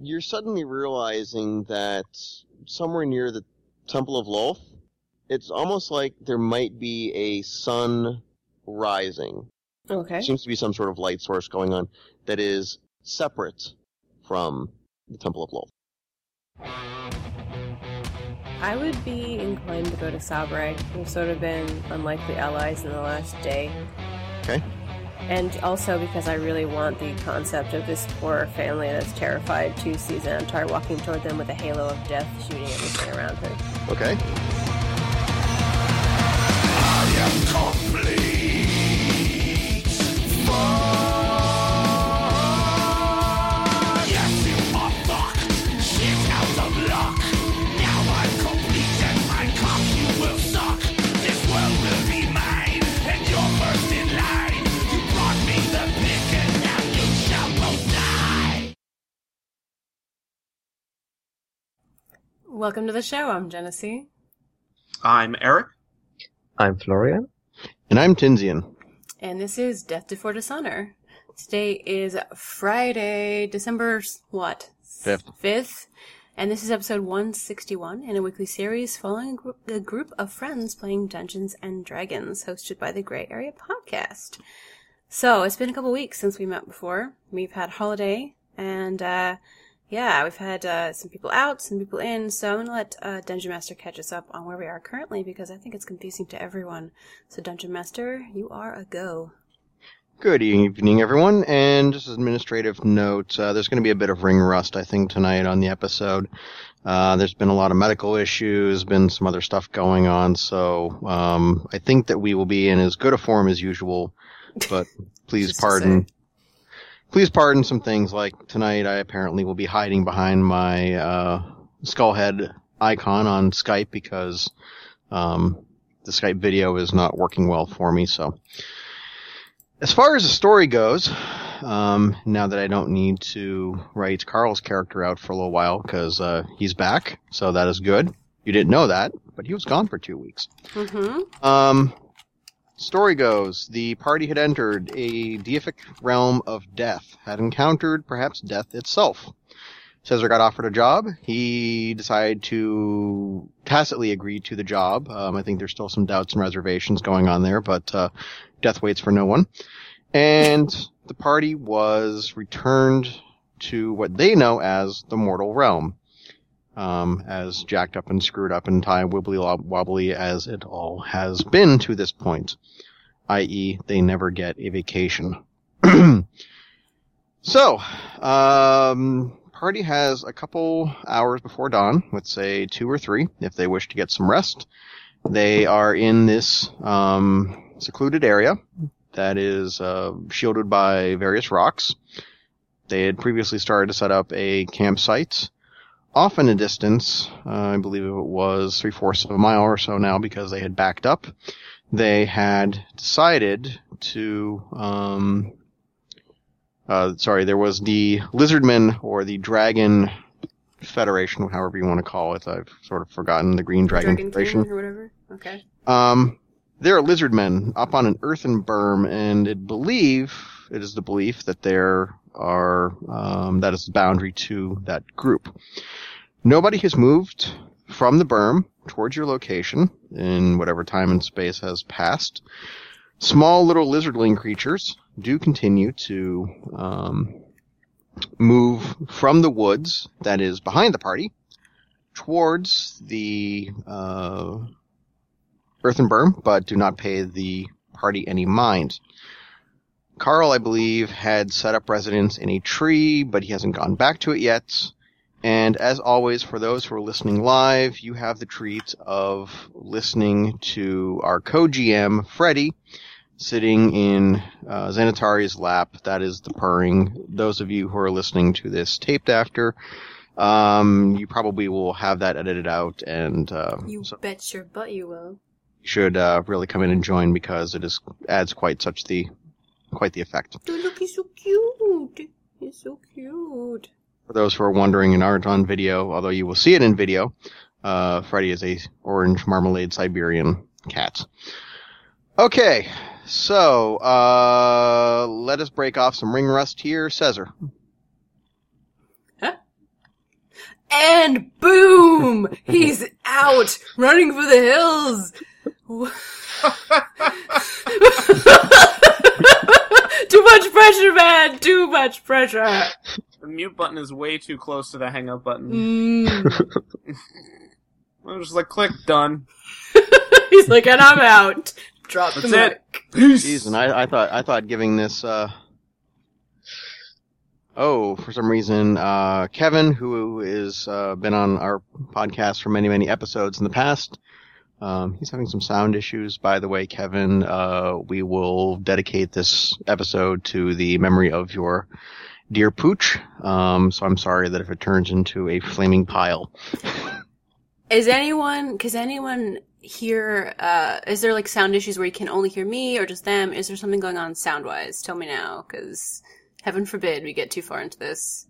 you're suddenly realizing that somewhere near the Temple of Lolth, it's almost like there might be a sun rising. Okay. Seems to be some sort of light source going on that is separate from the Temple of Lolth. I would be inclined to go to Sabre. We've sort of been unlikely allies in the last day. Okay. And also because I really want the concept of this poor family that's terrified to see Xantar walking toward them with a halo of death shooting everything around her. Okay. Welcome to the show. I'm Genesee. I'm Eric. I'm Florian. And I'm Tinsian. And this is Death Before Dishonor. Today is Friday, December what? Fifth. Fifth. And this is episode 161 in a weekly series following a group, a group of friends playing Dungeons and Dragons, hosted by the Gray Area Podcast. So, it's been a couple weeks since we met before. We've had holiday, and, uh, yeah, we've had, uh, some people out, some people in, so I'm gonna let, uh, Dungeon Master catch us up on where we are currently, because I think it's confusing to everyone. So, Dungeon Master, you are a go. Good evening, everyone. And just as administrative note, uh, there's going to be a bit of ring rust, I think, tonight on the episode. Uh, there's been a lot of medical issues, been some other stuff going on, so um, I think that we will be in as good a form as usual. But please to pardon, please pardon some things like tonight. I apparently will be hiding behind my uh, skullhead icon on Skype because um, the Skype video is not working well for me. So. As far as the story goes, um, now that I don't need to write Carl's character out for a little while because uh, he's back, so that is good. You didn't know that, but he was gone for two weeks. Mm-hmm. Um, story goes: the party had entered a deific realm of death, had encountered perhaps death itself. Caesar got offered a job. He decided to tacitly agree to the job. Um, I think there's still some doubts and reservations going on there, but uh, death waits for no one. And the party was returned to what they know as the mortal realm. Um, as jacked up and screwed up and tie wibbly wobbly as it all has been to this point. I.e., they never get a vacation. so, um, party has a couple hours before dawn, let's say two or three, if they wish to get some rest. They are in this, um, secluded area that is, uh, shielded by various rocks. They had previously started to set up a campsite off in a distance. Uh, I believe it was three fourths of a mile or so now because they had backed up. They had decided to, um, uh, sorry, there was the Lizardmen or the Dragon Federation, however you want to call it. I've sort of forgotten the Green Dragon, Dragon Federation. King or whatever. Okay. Um, there are lizardmen up on an earthen berm, and it believe it is the belief that there are um, that is the boundary to that group. Nobody has moved from the berm towards your location in whatever time and space has passed. Small little lizardling creatures do continue to um, move from the woods that is behind the party towards the uh, earthen berm, but do not pay the party any mind. Carl, I believe, had set up residence in a tree, but he hasn't gone back to it yet. And as always, for those who are listening live, you have the treat of listening to our co-GM, Freddy, sitting in uh, Xanatari's lap. That is the purring. Those of you who are listening to this taped after, um, you probably will have that edited out and uh, You so- bet your butt you will. should uh, really come in and join because it is adds quite such the quite the effect. Dude, look, he's so cute. He's so cute. For those who are wondering and aren't on video, although you will see it in video, uh, Freddy is a orange marmalade Siberian cat. Okay, so uh, let us break off some ring rust here, Caesar. and boom! He's out, running for the hills. Too much pressure, man. Too much pressure. The mute button is way too close to the hang up button. Mm. I'm just like, click, done. He's like, and I'm out. Drop the That's mic. it. Peace. Jeez, and I, I thought I thought giving this. Uh... Oh, for some reason, uh, Kevin, who is uh, been on our podcast for many many episodes in the past, um, he's having some sound issues. By the way, Kevin, uh, we will dedicate this episode to the memory of your dear pooch. Um, so I'm sorry that if it turns into a flaming pile. Is anyone, cause anyone hear, uh, is there like sound issues where you can only hear me or just them? Is there something going on sound wise? Tell me now, cause heaven forbid we get too far into this.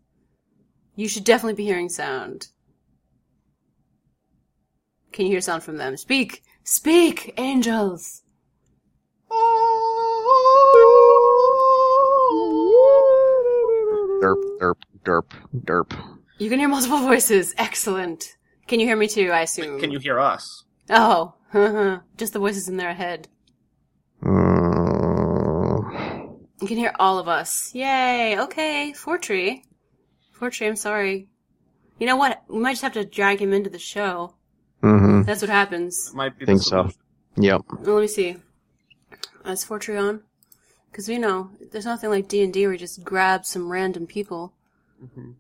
You should definitely be hearing sound. Can you hear sound from them? Speak! Speak, angels! Derp, derp, derp, derp. You can hear multiple voices. Excellent. Can you hear me too, I assume? Can you hear us? Oh, just the voices in their head. Uh, You can hear all of us. Yay! Okay, Fortree. Fortree, I'm sorry. You know what? We might just have to drag him into the show. Mm-hmm. That's what happens. Might be. Think the so. Yep. Well, let me see. Is Fortree on? Because we know there's nothing like D and D where you just grab some random people. Mhm.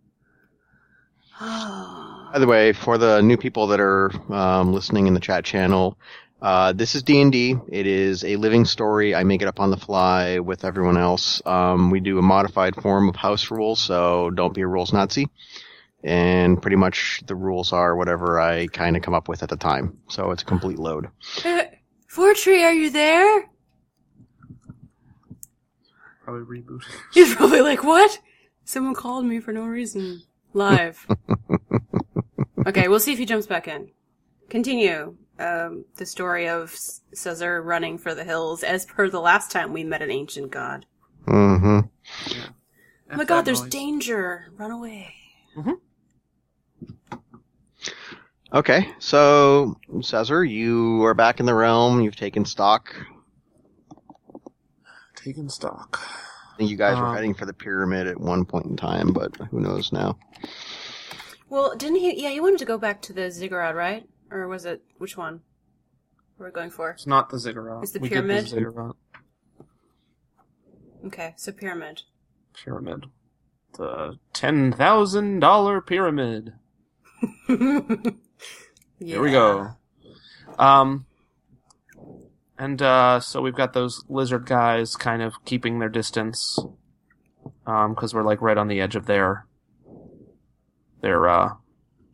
By the way, for the new people that are um, listening in the chat channel, uh, this is D and D. It is a living story. I make it up on the fly with everyone else. Um, we do a modified form of house rules, so don't be a rules Nazi. And pretty much the rules are whatever I kind of come up with at the time. So it's a complete load. Fortree, are you there? Probably reboot. He's probably like, what? Someone called me for no reason. Live. okay, we'll see if he jumps back in. Continue. Um, the story of Caesar running for the hills as per the last time we met an ancient god. Mm-hmm. Oh my god, there's danger! Run away. Okay, so Caesar, you are back in the realm. You've taken stock. Taken stock. I think you guys were Um, heading for the pyramid at one point in time, but who knows now? Well, didn't he? Yeah, he wanted to go back to the ziggurat, right? Or was it which one? We're going for. It's not the ziggurat. It's the We did pyramid? ziggurat. Okay, so pyramid. Pyramid. The ten thousand dollar pyramid. Here we go. Um, and uh, so we've got those lizard guys kind of keeping their distance, um, because we're like right on the edge of their their uh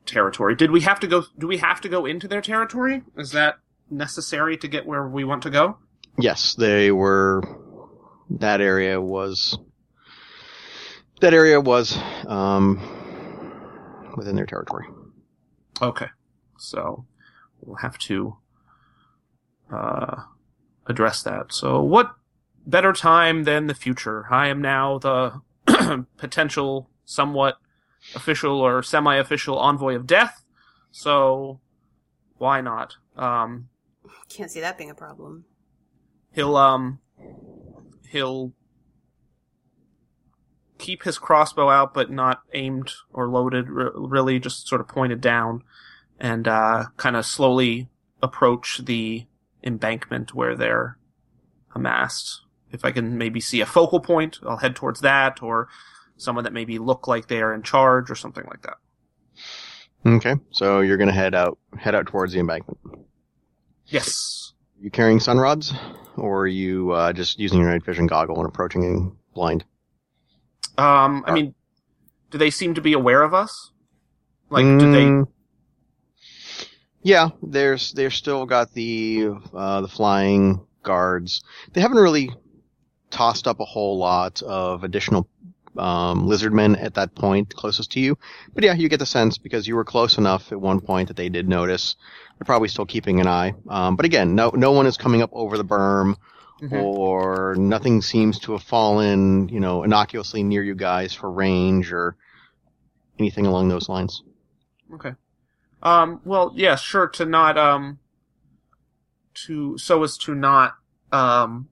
territory. Did we have to go? Do we have to go into their territory? Is that necessary to get where we want to go? Yes, they were. That area was. That area was um, within their territory. Okay, so we'll have to uh, address that. So, what better time than the future? I am now the potential, somewhat official or semi-official envoy of death. So, why not? Um, Can't see that being a problem. he'll um, he'll keep his crossbow out, but not aimed or loaded. Really, just sort of pointed down, and uh, kind of slowly approach the embankment where they're amassed. If I can maybe see a focal point, I'll head towards that, or someone that maybe look like they are in charge, or something like that. Okay, so you're gonna head out, head out towards the embankment. Yes. You carrying sun rods, or are you uh, just using your night vision goggle and approaching blind? Um, I mean, do they seem to be aware of us? Like, do they? Yeah, there's they've still got the uh, the flying guards. They haven't really tossed up a whole lot of additional um, lizard men at that point closest to you. But yeah, you get the sense because you were close enough at one point that they did notice. They're probably still keeping an eye. Um, but again, no no one is coming up over the berm Mhm. or nothing seems to have fallen, you know, innocuously near you guys for range or anything along those lines. Okay. Um, well, yeah, sure, to not, um, to, so as to not, um,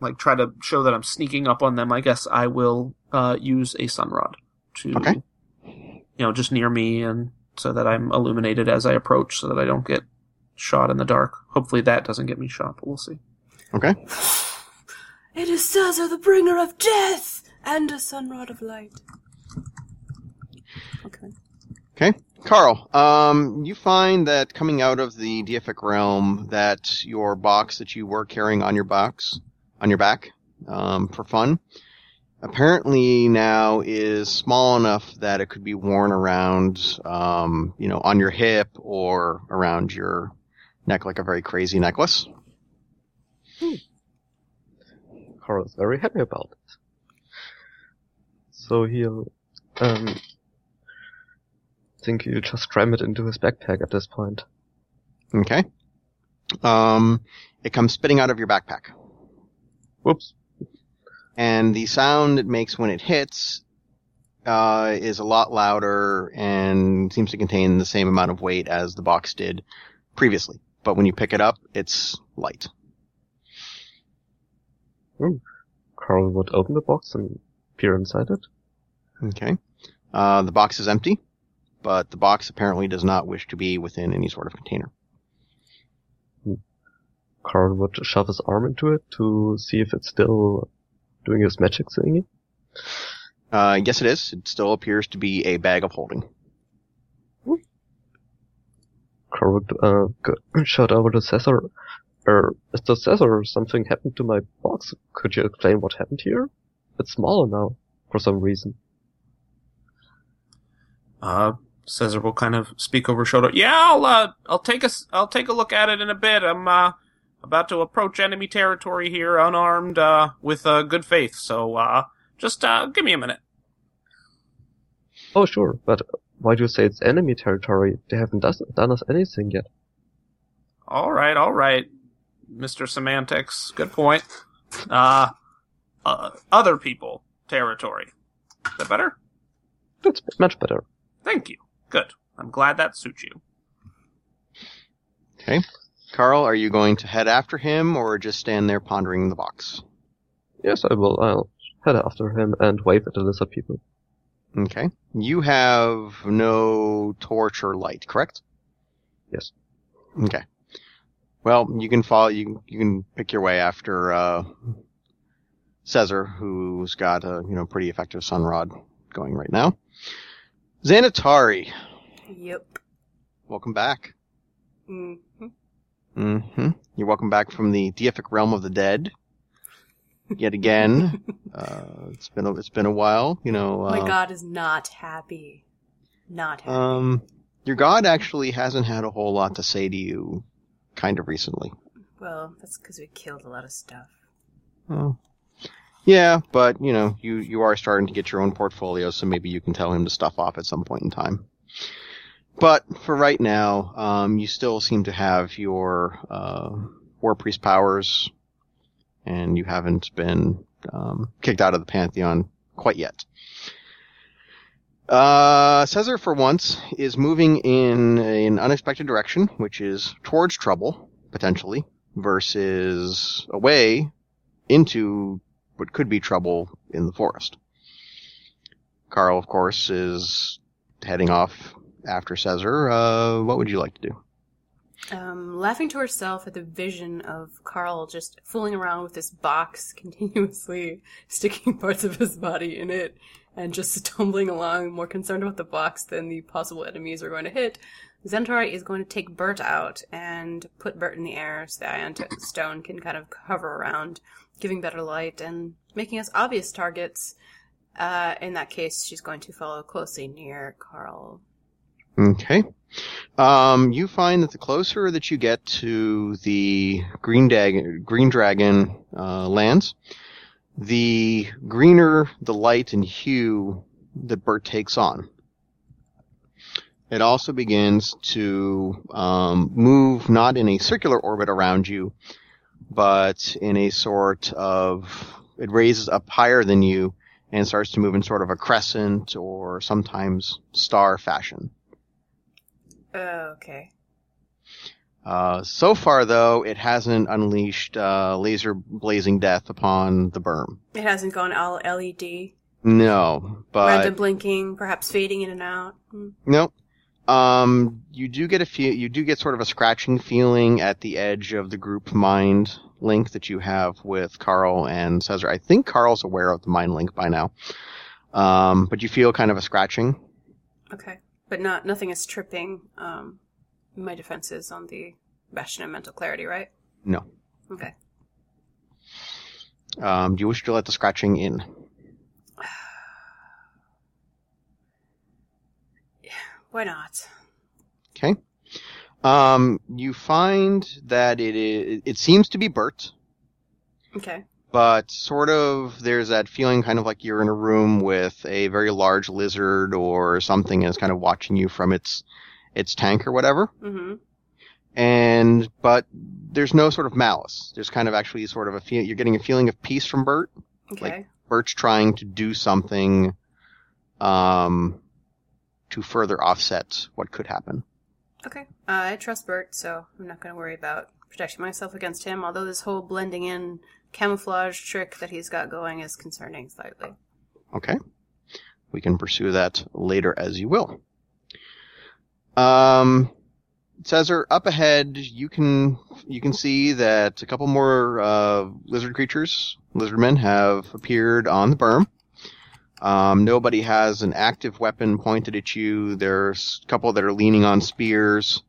like try to show that I'm sneaking up on them, I guess I will, uh, use a sunrod to, Okay. you know, just near me and so that I'm illuminated as I approach so that I don't get shot in the dark. Hopefully that doesn't get me shot, but we'll see. Okay. It is Caesar, the bringer of death, and a sunrod of light. Okay. Okay. Carl, um, you find that coming out of the deific realm that your box that you were carrying on your box, on your back, um, for fun, apparently now is small enough that it could be worn around, um, you know, on your hip or around your neck like a very crazy necklace. Carl is very happy about it. So he'll, um, think he'll just cram it into his backpack at this point. Okay. Um, it comes spitting out of your backpack. Whoops. and the sound it makes when it hits uh, is a lot louder and seems to contain the same amount of weight as the box did previously. But when you pick it up, it's light. Carl would open the box and peer inside it. Okay. Uh, the box is empty, but the box apparently does not wish to be within any sort of container. Carl would shove his arm into it to see if it's still doing his magic thingy. Uh, yes, it is. It still appears to be a bag of holding. Carl would uh, shout over to Cesar. Er, Mr. Cesar, something happened to my box. Could you explain what happened here? It's smaller now, for some reason. Uh, Caesar will kind of speak over shoulder. Yeah, I'll, uh, I'll take a, I'll take a look at it in a bit. I'm, uh, about to approach enemy territory here unarmed, uh, with, uh, good faith. So, uh, just, uh, give me a minute. Oh, sure, but why do you say it's enemy territory? They haven't does, done us anything yet. All right, all right, Mr. Semantics. Good point. Uh, uh, other people territory. Is that better? That's much better. Thank you. Good. I'm glad that suits you. Okay. Carl, are you going to head after him or just stand there pondering the box? Yes, I will. I'll head after him and wave at the lizard people. Okay. You have no torch or light, correct? Yes. Okay. Well, you can follow. You you can pick your way after uh, Caesar, who's got a you know pretty effective sunrod going right now. Xanatari, Yep. welcome back. Mm-hmm. Mm-hmm. You're welcome back from the deific realm of the dead. Yet again, uh, it's been a, it's been a while. You know. My uh, god is not happy. Not happy. Um, your god actually hasn't had a whole lot to say to you, kind of recently. well, that's because we killed a lot of stuff. Oh. Yeah, but you know, you you are starting to get your own portfolio, so maybe you can tell him to stuff off at some point in time. But for right now, um, you still seem to have your uh, war priest powers, and you haven't been um, kicked out of the pantheon quite yet. Uh, Caesar, for once, is moving in an unexpected direction, which is towards trouble, potentially, versus away into what could be trouble in the forest. Carl, of course, is heading off after Caesar. Uh, what would you like to do? Um, laughing to herself at the vision of Carl just fooling around with this box, continuously sticking parts of his body in it, and just stumbling along, more concerned about the box than the possible enemies we're going to hit. Xanatari is going to take Bert out and put Bert in the air so the ioun stone can kind of hover around, giving better light and making us obvious targets. Uh, in that case, she's going to follow closely near Carl. Okay. Um, you find that the closer that you get to the Green, Green Dragon uh, lands, the greener the light and hue that Bert takes on. It also begins to um, move not in a circular orbit around you, but in a sort of it raises up higher than you and starts to move in sort of a crescent or sometimes star fashion. Oh, okay. Uh, so far, though, it hasn't unleashed uh, laser blazing death upon the berm. It hasn't gone all LED. No, but Random blinking, perhaps fading in and out. Hmm. no. Um, you do get a feel. You do get sort of a scratching feeling at the edge of the group mind link that you have with Carl and Cesar. I think Carl's aware of the mind link by now. Um, but you feel kind of a scratching. Okay. But not nothing is tripping um, my defenses on the Bastion of Mental Clarity, right? No. Okay. Um, do you wish to let the scratching in? Why not? Okay. Um, you find that it is, it seems to be Bert, Okay. but sort of there's that feeling kind of like you're in a room with a very large lizard or something and it's kind of watching you from its its tank or whatever. Mm-hmm. And but there's no sort of malice. There's kind of actually sort of a feel you're getting a feeling of peace from Bert. Okay. Bert's trying to do something um to further offset what could happen. okay. Uh, I trust Bert, so I'm not going to worry about protecting myself against him. Although this whole blending in camouflage trick that he's got going is concerning slightly. Okay. We can pursue that later as you will. Um, Cesar, up ahead, you can you can see that a couple more uh, lizard creatures, lizard men, have appeared on the berm. Um, nobody has an active weapon pointed at you. There's a couple that are leaning on spears.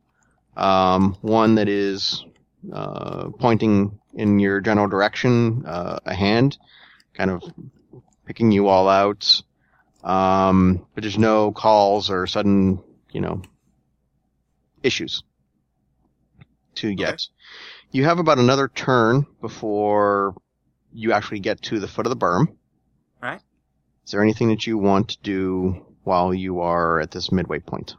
Um, one that is uh, pointing in your general direction, uh, a hand, kind of picking you all out. Um, but there's no calls or sudden, you know, issues to yet. You have about another turn before you actually get to the foot of the berm. Is there anything that you want to do while you are at this midway point?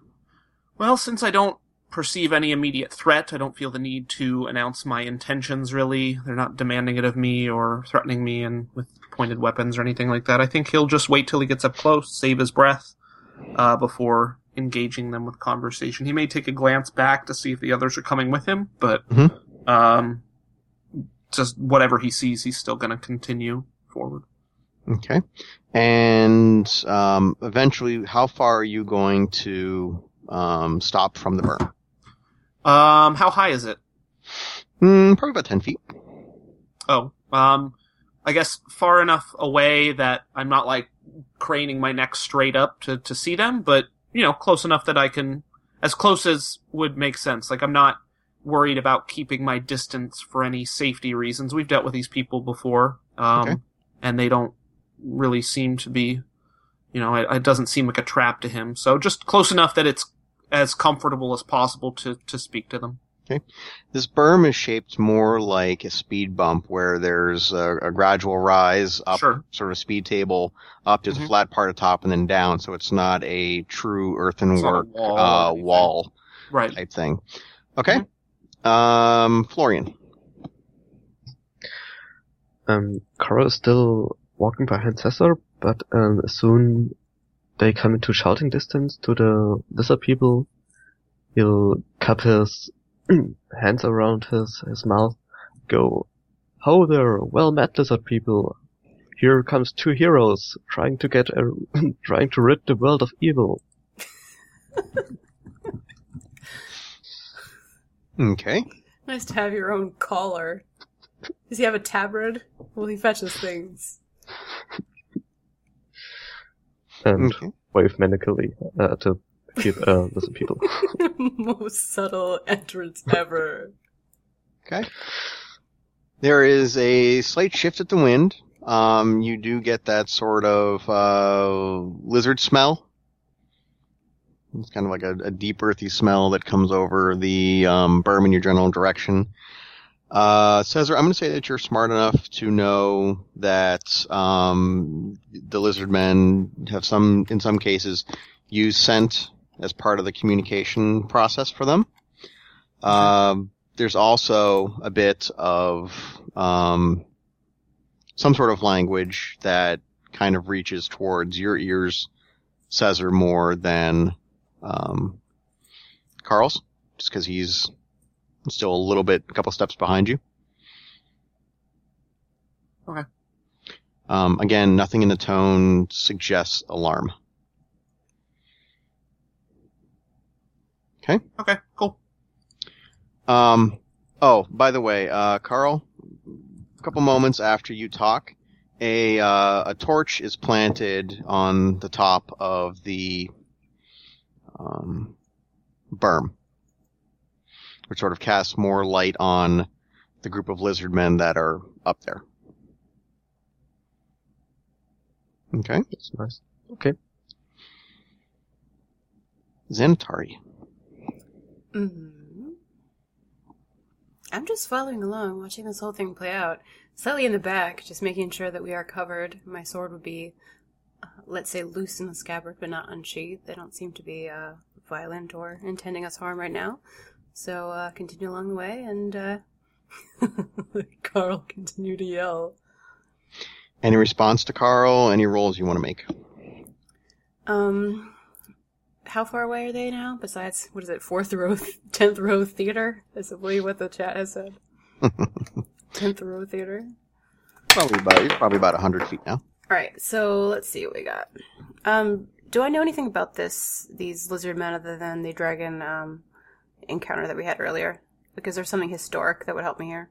Well, since I don't perceive any immediate threat, I don't feel the need to announce my intentions really. They're not demanding it of me or threatening me and with pointed weapons or anything like that. I think he'll just wait till he gets up close, save his breath, uh, before engaging them with conversation. He may take a glance back to see if the others are coming with him, but Mhm. um, just whatever he sees, he's still going to continue forward. Okay. And um, eventually, how far are you going to um, stop from the berm? Um, how high is it? Hmm, probably about 10 feet. Oh, um, I guess far enough away that I'm not like craning my neck straight up to, to see them, but you know, close enough that I can, as close as would make sense. Like I'm not worried about keeping my distance for any safety reasons. We've dealt with these people before, um, Okay. and they don't really seem to be, you know, it, it doesn't seem like a trap to him. So just close enough that it's as comfortable as possible to, to speak to them. Okay. This berm is shaped more like a speed bump where there's a, a gradual rise up Sure. sort of speed table up to the Mhm. flat part at top and then down. So it's not a true It's not a earthenwork wall uh, wall Right. type thing. Okay. Um, Florian. Um, Cora is still walking behind Cesar, but um, soon they come into shouting distance to the lizard people. He'll cup his hands around his, his mouth, go, Ho there, well met lizard people. Here comes two heroes trying to get a, trying to rid the world of evil. Okay. Nice to have your own caller. Does he have a tabard? Will he fetch us things? And Okay. wave menacally uh, to peop uh, lizard people. Most subtle entrance ever. Okay. There is a slight shift at the wind. Um, you do get that sort of uh, lizard smell. It's kind of like a, a deep earthy smell that comes over the um, berm in your general direction. Uh, Cesar, I'm going to say that you're smart enough to know that um, the lizard men have some, in some cases, use scent as part of the communication process for them. Um, there's also a bit of um, some sort of language that kind of reaches towards your ears, Cesar, more than um, Carl's, just because he's still a little bit, a couple steps behind you. Okay. Um, again, nothing in the tone suggests alarm. Okay, Okay. cool. Um, oh, by the way, uh, Carl, a couple moments after you talk, a uh, a torch is planted on the top of the um, berm, which sort of casts more light on the group of lizard men that are up there. Okay, That's nice. Okay. Xanatari. hmm I'm just following along, watching this whole thing play out. Slightly in the back, just making sure that we are covered. My sword would be, uh, let's say, loose in the scabbard, but not unsheathed. They don't seem to be uh, violent or intending us harm right now. So uh, continue along the way, and uh, Carl continue to yell. Any response to Carl? Any rolls you want to make? Um, how far away are they now? Besides, what is it, fourth row, tenth row theater? Is I believe what the chat has said. Tenth row theater. Probably about you're probably about hundred feet now. All right, so let's see what we got. Um, do I know anything about this? These lizard men, other than the dragon um, encounter that we had earlier? Because there's something historic that would help me here.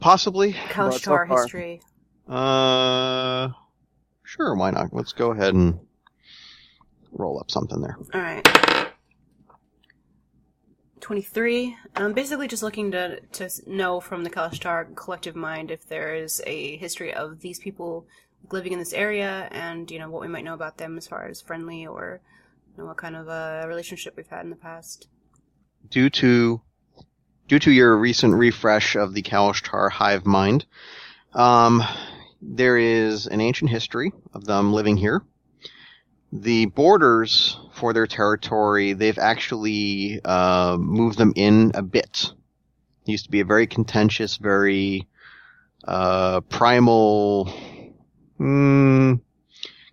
Possibly. Kalashtar but so history. Uh, sure. Why not? Let's go ahead and roll up something there. All right. 23. I'm basically just looking to, to know from the Kalashtar collective mind if there is a history of these people living in this area and, you know, what we might know about them as far as friendly or, know, what kind of a relationship we've had in the past. Due to due to your recent refresh of the Kalashtar hive mind, um, there is an ancient history of them living here. The borders for their territory, they've actually uh, moved them in a bit. It used to be a very contentious, very uh, primal, mm,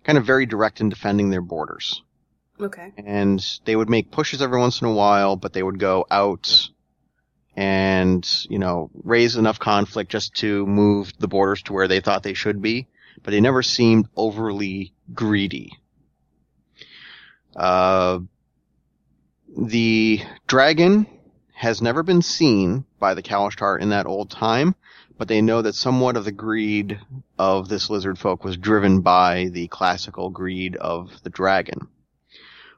kind of very direct in defending their borders Okay. and they would make pushes every once in a while, but they would go out and, you know, raise enough conflict just to move the borders to where they thought they should be, but they never seemed overly greedy. Uh, the dragon has never been seen by the Kalashtar in that old time, but they know that somewhat of the greed of this lizard folk was driven by the classical greed of the dragon.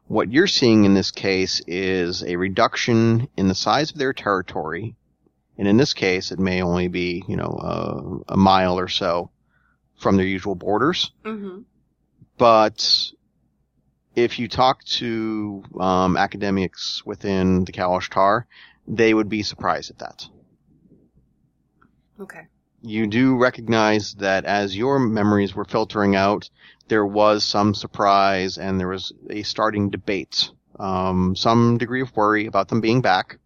What you're seeing in this case is a reduction in the size of their territory, and in this case, it may only be, you know, uh, a mile or so from their usual borders. Mm-hmm. But if you talk to um, academics within the Kalashtar, they would be surprised at that. Okay. You do recognize that as your memories were filtering out, there was some surprise and there was a starting debate. Um, some degree of worry about them being back,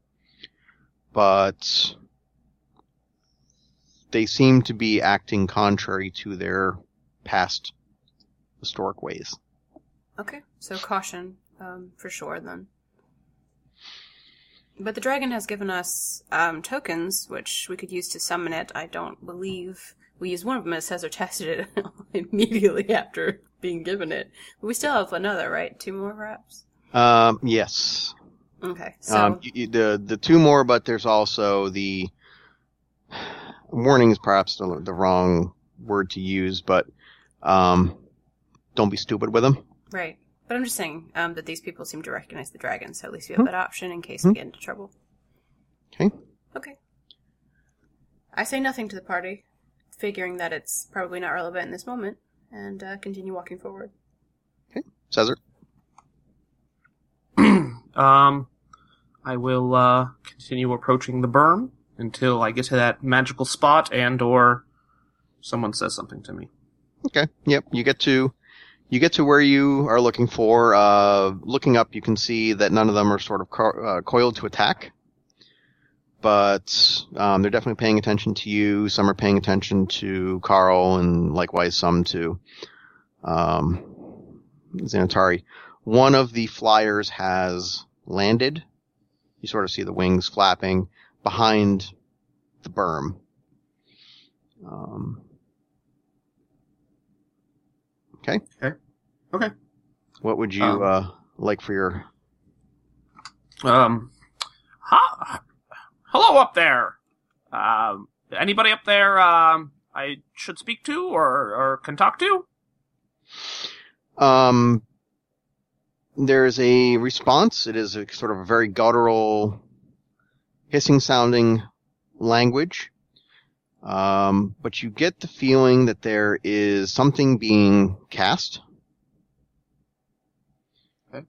but they seem to be acting contrary to their past historic ways. Okay. So caution, um, for sure then. But the dragon has given us um, tokens, which we could use to summon it. I don't believe we used one of them as Cesar tested it immediately after being given it. But we still have another, right? Two more, perhaps. Um, yes. Okay. So Um, y- y- the the two more, but there's also the warning is perhaps the, the wrong word to use, but um, don't be stupid with them. right. But I'm just saying um, that these people seem to recognize the dragon, so at least we have that option in case we get into trouble. Okay. Okay. I say nothing to the party, figuring that it's probably not relevant in this moment, and uh, continue walking forward. Okay, Cesar. Um, I will uh, continue approaching the berm until I get to that magical spot and or someone says something to me. Okay. Yep. You get to you get to where you are looking for. Uh, looking up, you can see that none of them are sort of co- uh, coiled to attack, but um, they're definitely paying attention to you. Some are paying attention to Carl, and likewise some to um, Xanatari. one of the flyers has landed. You sort of see the wings flapping behind the berm. Um, okay. Okay. Okay. What would you Um, uh, like for your? Um, ha- hello up there. Um, anybody up there? Um, I should speak to or or can talk to? Um, there's a response. It is a sort of a very guttural, hissing sounding language. Um, but you get the feeling that there is something being cast. Okay.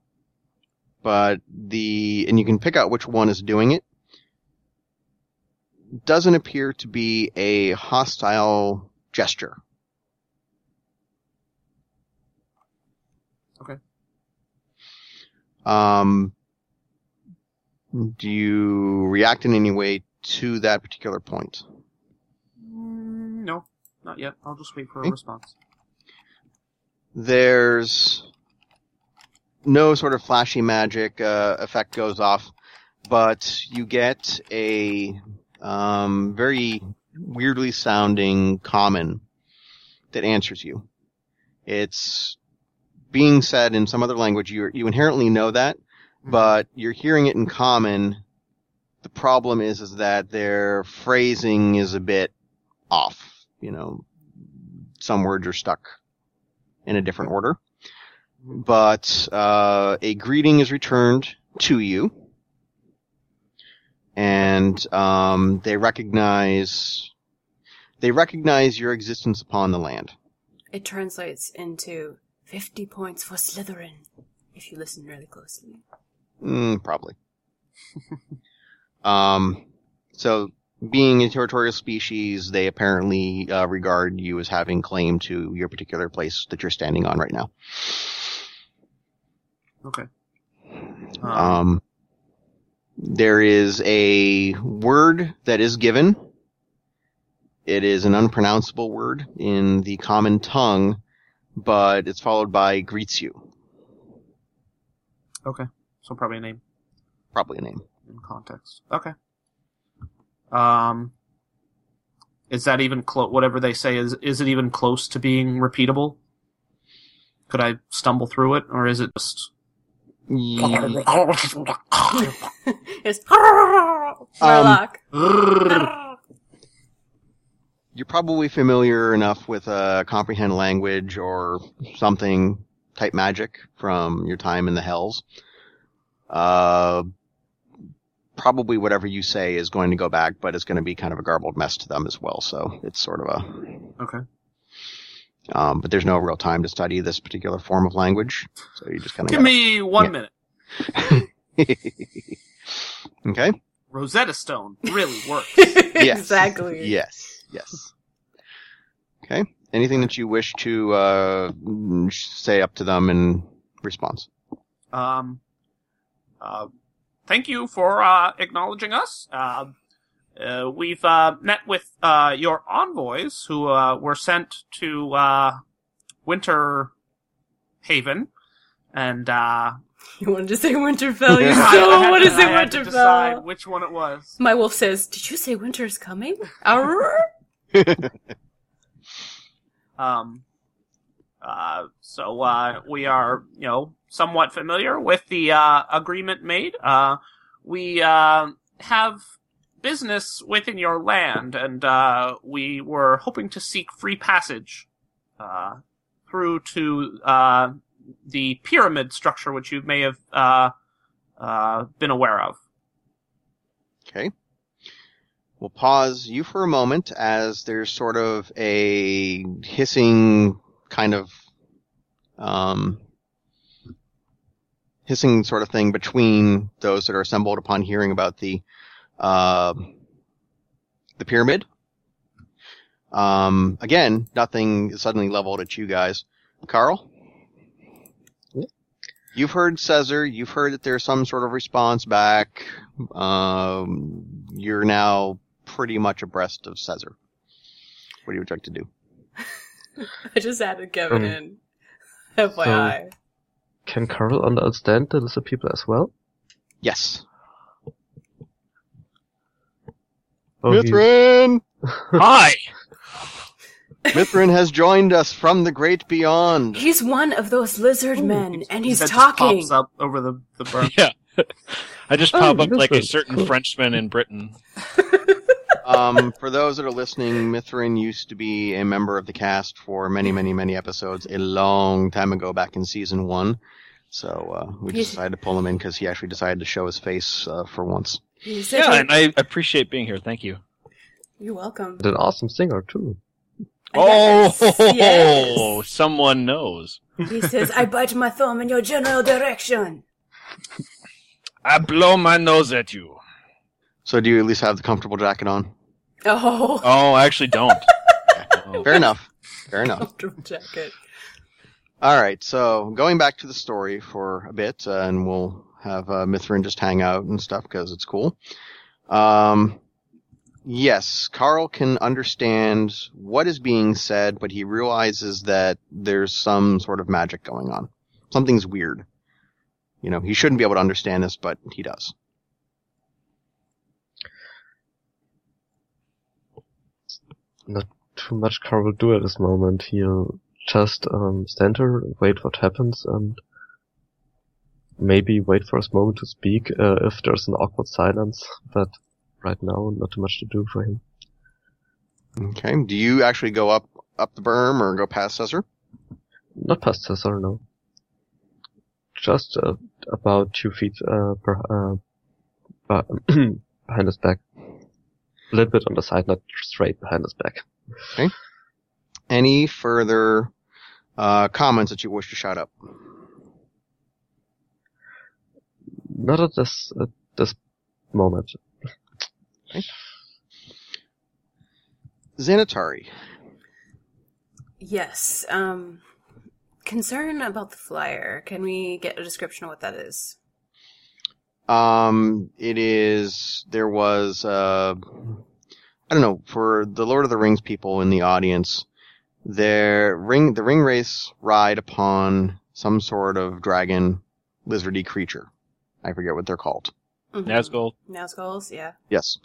But the, and you can pick out which one is doing it. Doesn't appear to be a hostile gesture. Okay. Um, do you react in any way to that particular point? Mm, no, not yet. I'll just wait for a response. There's no sort of flashy magic uh, effect goes off, but you get a um, very weirdly sounding common that answers you. It's being said in some other language. You you inherently know that, but you're hearing it in common. The problem is is that their phrasing is a bit off. You know, some words are stuck in a different order. But uh, a greeting is returned to you, and um, they recognize they recognize your existence upon the land. It translates into 50 points for Slytherin, if you listen really closely. Mm, probably. um, so, being a territorial species, they apparently uh, regard you as having claim to your particular place that you're standing on right now. Okay. Um, Um, there is a word that is given. It is an unpronounceable word in the common tongue, but it's followed by greets you, okay. So probably a name probably a name. in context. Okay. Um, is that even close? Whatever they say is is it even close to being repeatable? Could I stumble through it, or is it just? Ye- it's Murloc. You're probably familiar enough with uh, comprehend language or something type magic from your time in the hells. Uh, probably whatever you say is going to go back, but it's going to be kind of a garbled mess to them as well. So it's sort of a, okay. Um, but there's no real time to study this particular form of language. So you just kind of Give me one Yeah. minute. okay. Rosetta Stone really works. Yes. exactly. Yes. Yes. Okay. Anything that you wish to uh, say up to them in response? Um, uh, thank you for uh, acknowledging us. Uh, uh, we've uh, met with uh, your envoys who uh, were sent to uh, Winter Haven, and uh, You wanted to say Winterfell. You Yeah. still I had want to say had to decide Winterfell. which one it was. My wolf says, "Did you say winter's coming?" Um, uh, so uh, we are, you know, somewhat familiar with the uh, agreement made. Uh, we uh, have business within your land, and uh, we were hoping to seek free passage uh, through to uh, the pyramid structure, which you may have uh, uh, been aware of. Okay. We'll pause you for a moment as there's sort of a hissing kind of um, hissing sort of thing between those that are assembled upon hearing about the uh, the pyramid. Um, again, nothing is suddenly leveled at you guys. Carl? You've heard Caesar. You've heard that there's some sort of response back. Um, you're now pretty much abreast of Caesar. What do you like to do? I just added Kevin Um, in. FYI. can Carl understand the lizard people as well? Yes. Oh, Mithrin! Hi. Mithrin has joined us from the great beyond. He's one of those lizard men, and he's that just talking. pops up over the the berm. Yeah. I just Oh, pop up like a is certain cool. Frenchman in Britain. Um, for those that are listening, Mithrin used to be a member of the cast for many, many, many episodes a long time ago, back in season one. So uh, we He's- decided to pull him in because he actually decided to show his face uh, for once. He said, Yeah, "Hey, and I appreciate being here. Thank you. You're welcome. and an awesome singer too. Oh, Yes, yes. someone knows. He says, I bite my thumb in your general direction. I blow my nose at you. So do you at least have the comfortable jacket on? Oh, Oh, I actually don't. Oh. Fair enough. Fair enough. comfortable jacket. All right. So going back to the story for a bit, uh, and we'll have uh, Mithrin just hang out and stuff because it's cool. Um, yes, Carl can understand what is being said, but he realizes that there's some sort of magic going on. Something's weird. You know, he shouldn't be able to understand this, but he does. Not too much Carl will do at this moment. He'll just um, stand there, wait what happens, and maybe wait for his moment to speak uh, if there's an awkward silence. But right now, not too much to do for him. Okay. Do you actually go up up the berm or go past Cesar? Not past Cesar, no. Just uh, about two feet uh, per, uh, behind his back. A little bit on the side, not straight behind his back. Okay. Any further uh, comments that you wish to shout up? Not at this at this moment. Xanatari. Yes. Um, concern about the flyer. Can we get a description of what that is? Um, it is, there was, uh, I don't know, for the Lord of the Rings people in the audience, their ring, the Ringwraiths ride upon some sort of dragon lizardy creature. I forget what they're called. Mhm. Nazgul. Nazguls, yeah. Yes.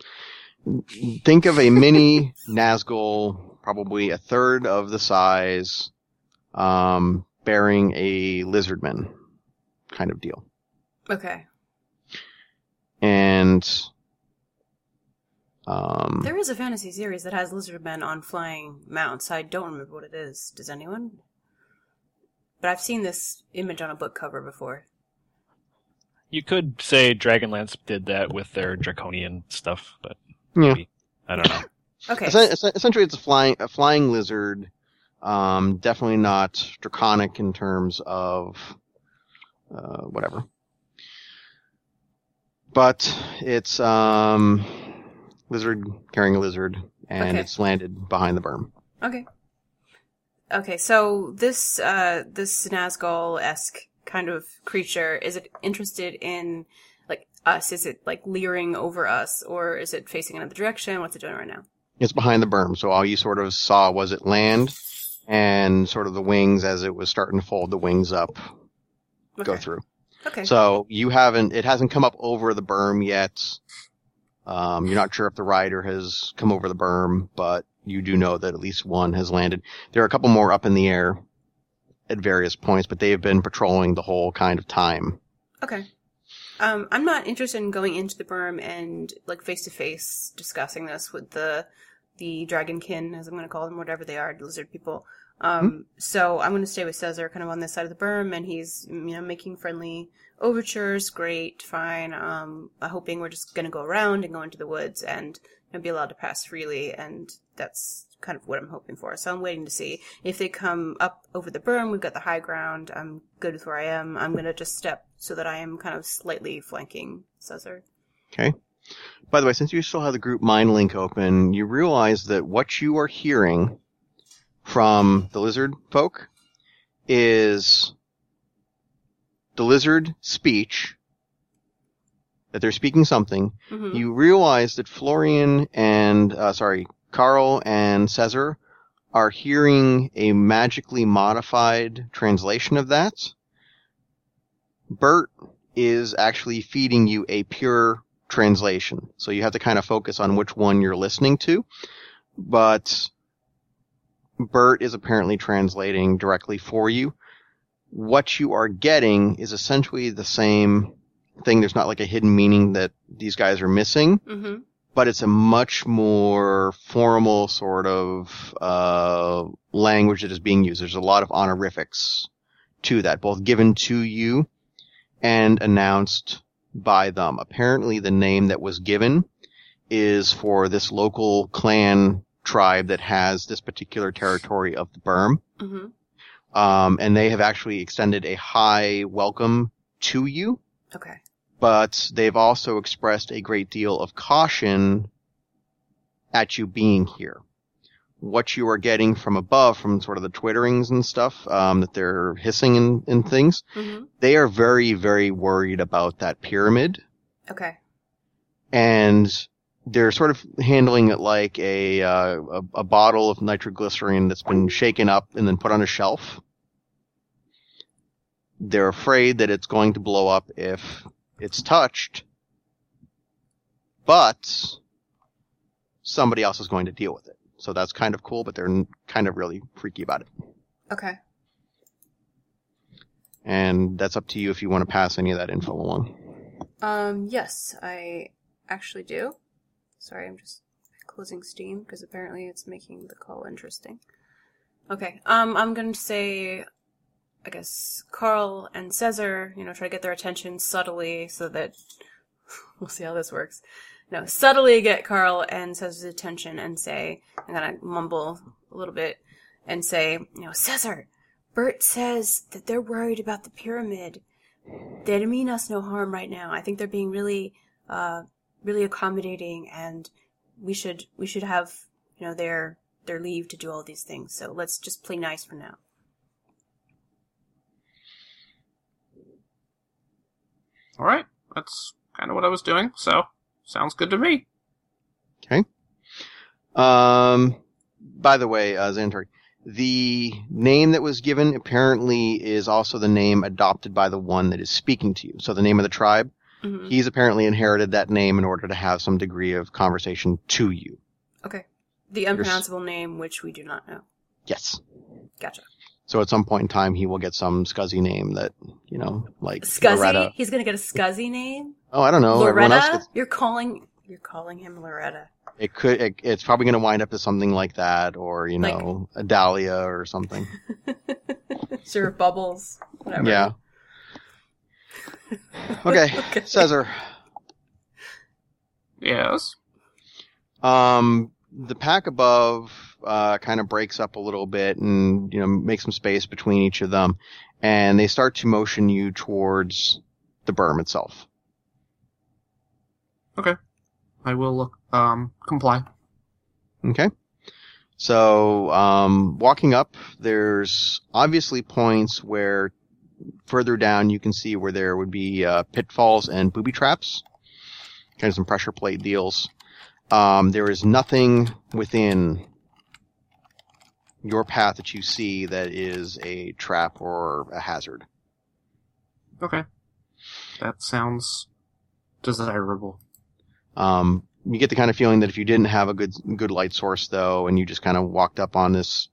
Think of a mini Nazgul, probably a third of the size, um, bearing a lizardman kind of deal. Okay. And, um, There is a fantasy series that has lizard men on flying mounts. I don't remember what it is. Does anyone? But I've seen this image on a book cover before. You could say Dragonlance did that with their draconian stuff, but yeah. I don't know. Okay. Essen- essen- Essentially, it's a flying a flying lizard. Um, definitely not draconic in terms of uh, whatever. But it's um, lizard carrying a lizard, and Okay. it's landed behind the berm. Okay. Okay, so this uh this Nazgul esque kind of creature, is it interested in like us? Is it like leering over us or is it facing another direction? What's it doing right now? It's behind the berm, so all you sort of saw was it land, and sort of the wings as it was starting to fold the wings up go through. Okay. So you haven't, it hasn't come up over the berm yet. Um, you're not sure if the rider has come over the berm, but you do know that at least one has landed. There are a couple more up in the air at various points, but they have been patrolling the whole kind of time. Okay. Um, I'm not interested in going into the berm and like face to face discussing this with the the dragonkin, as I'm going to call them, whatever they are, lizard people. Um, so I'm going to stay with Cesar, kind of on this side of the berm, and he's you know making friendly overtures. Great, fine. Um, uh, hoping we're just going to go around and go into the woods and you know, be allowed to pass freely, and that's kind of what I'm hoping for. So I'm waiting to see if they come up over the berm. We've got the high ground. I'm good with where I am. I'm going to just step so that I am kind of slightly flanking Cesar. Okay. By the way, since you still have the group mind link open, you realize that what you are hearing from the lizard folk is the lizard speech that they're speaking something. hmm You realize that Florian and uh, sorry, Carl and Cesar are hearing a magically modified translation of that, Bert is actually feeding you a pure translation. So you have to kind of focus on which one you're listening to. But Bert is apparently translating directly for you. What you are getting is essentially the same thing. There's not like a hidden meaning that these guys are missing, Mm-hmm. but it's a much more formal sort of uh, language that is being used. There's a lot of honorifics to that, both given to you and announced by them. Apparently, the name that was given is for this local clan tribe that has this particular territory of the Berm. Mm-hmm. Um, and they have actually extended a high welcome to you Okay. but they've also expressed a great deal of caution at you being here. What you are getting from above, from sort of the twitterings and stuff, um, that they're hissing and, and things, Mm-hmm. they are very, very worried about that pyramid, Okay. and they're sort of handling it like a, uh, a, a bottle of nitroglycerin that's been shaken up and then put on a shelf. They're afraid that it's going to blow up if it's touched, but somebody else is going to deal with it. So that's kind of cool, but they're n- kind of really freaky about it. Okay. And that's up to you if you want to pass any of that info along. Um, yes, I actually do. Sorry, I'm just closing Steam because apparently it's making the call interesting. Okay, um, I'm going to say, I guess, Carl and Caesar, you know, try to get their attention subtly so that we'll see how this works. No, subtly get Carl and Caesar's attention and say, I'm to mumble a little bit and say, you know, Caesar, Bert says that they're worried about the pyramid they didn't mean us no harm right now. I think they're being really, uh, really accommodating, and we should we should have you know their their leave to do all these things. So let's just play nice for now. All right, that's kind of what I was doing. So sounds good to me. Okay um, by the way, uh, Xanatari, the name that was given apparently is also the name adopted by the one that is speaking to you. So the name of the tribe, hmm he's apparently inherited that name in order to have some degree of conversation to you. Okay. The unpronounceable name, which we do not know. Yes. Gotcha. So at some point in time, he will get some scuzzy name that, you know, like Scuzzy. Loretta. He's gonna get a Scuzzy name. Oh, I don't know. Loretta. gets, You're calling. You're calling him Loretta. it could, it, it's probably going to wind up as something like that or, you Like- know, a Dahlia or something. sure, Bubbles. Whatever. Yeah. Okay. Okay. Caesar. Yes. Um, the pack above uh, kind of breaks up a little bit and you know makes some space between each of them, and they start to motion you towards the berm itself. Okay, I will look, um, comply. Okay. So, um, walking up, there's obviously points where further down you can see where there would be uh, pitfalls and booby traps, kind of some pressure plate deals. Um, there is nothing within your path that you see that is a trap or a hazard. Okay. That sounds desirable. Um, you get the kind of feeling that if you didn't have a good good light source though, and you just kind of walked up on this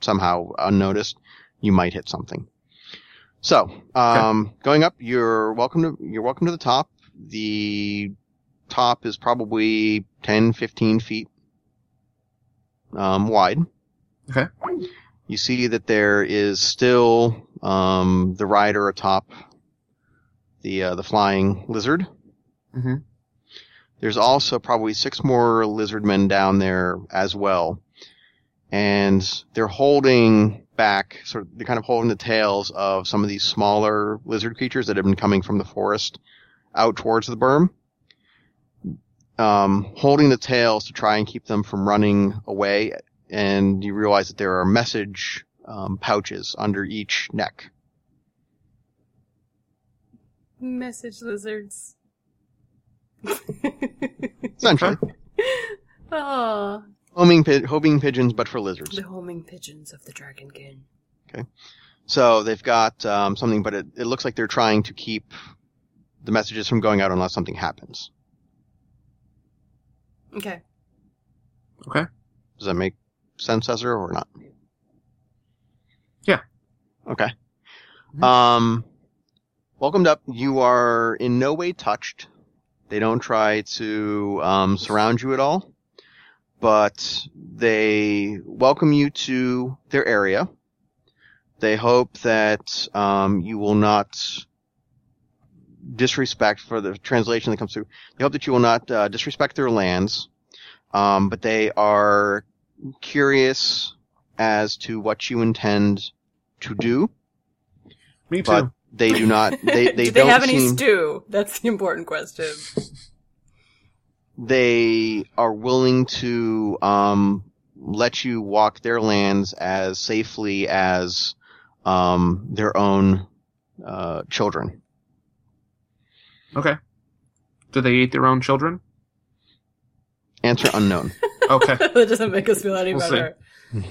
somehow unnoticed, you might hit something. So, um, going up, you're welcome to you're welcome to the top. The top is probably 10, 15 feet um, wide. Okay. You see that there is still um, the rider atop the uh, the flying lizard. Mm-hmm. There's also probably six more lizard men down there as well. And they're holding back, sort of, they're kind of holding the tails of some of these smaller lizard creatures that have been coming from the forest out towards the berm. Um, holding the tails to try and keep them from running away. And you realize that there are message um, pouches under each neck. Message lizards. Essentially, oh, homing, pi- homing pigeons, but for lizards. the homing pigeons of the dragonkin. Okay. So they've got um, something, but it, it looks like they're trying to keep the messages from going out unless something happens. Okay. Okay. Does that make sense, Ezra, or not? Yeah. Okay. Mhm. Um, welcomed up. You are in no way touched. They don't try to um, surround you at all, but they welcome you to their area. They hope that um, you will not disrespect for the translation that comes through. They hope that you will not uh, disrespect their lands, um, but they are curious as to what you intend to do. Me too. But they do not. They they Do they don't have any seem. stew? That's the important question. they are willing to um, let you walk their lands as safely as um, their own uh, children. okay. Do they eat their own children? Answer unknown. Okay. that doesn't make us feel any We'll better.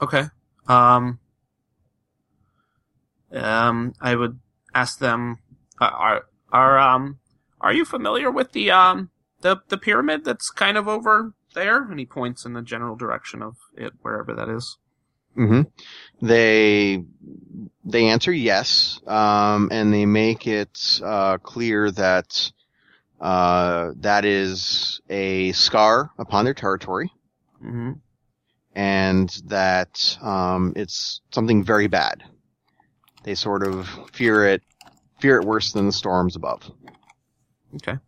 Okay. Um. Um. I would ask them. Uh, are are um. Are you familiar with the um the the pyramid that's kind of over there? And he points in the general direction of it, wherever that is. hmm They they answer yes, um, and they make it uh, clear that uh, that is a scar upon their territory, Mm-hmm. and that um, it's something very bad. They sort of fear it, fear it worse than the storms above. Okay.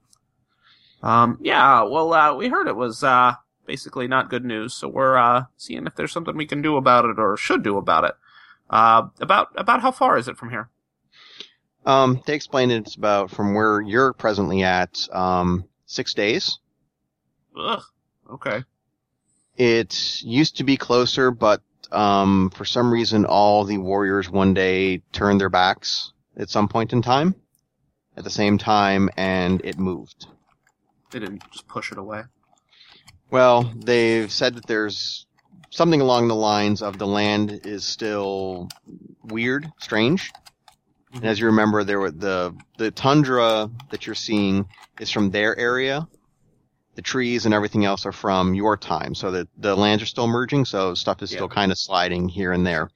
Um. Yeah. Well, uh, we heard it was uh basically not good news, so we're uh seeing if there's something we can do about it or should do about it. Uh, about about how far is it from here? Um, they explain it's about from where you're presently at um, six days. Ugh. Okay. It used to be closer, but um, for some reason, all the warriors one day turned their backs at some point in time. At the same time, and it moved. They didn't just push it away. Well, they've said that there's something along the lines of the land is still weird, strange. And as you remember, there were the the tundra that you're seeing is from their area. The trees and everything else are from your time, so that the lands are still merging. So stuff is still kind of sliding here and there.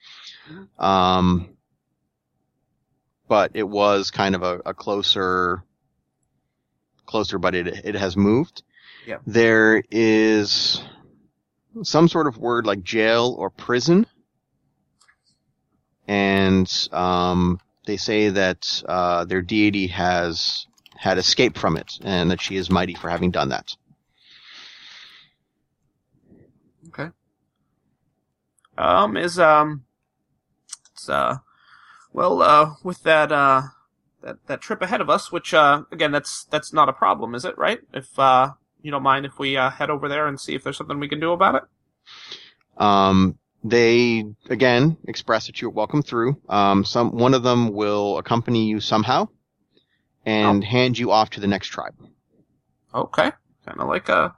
Um, but it was kind of a, a closer, closer, but it it has moved. Yeah. There is some sort of word like jail or prison, and um, they say that uh, their deity has had escaped from it, and that she is mighty for having done that. Okay. Um, is um, it's uh, well, uh, with that uh, that that trip ahead of us, which uh, again, that's that's not a problem, is it? Right? If uh, you don't mind, if we uh, head over there and see if there's something we can do about it. Um, they again express that you're welcome through. Um, some one of them will accompany you somehow, and hand you off to the next tribe. Okay, kind of like a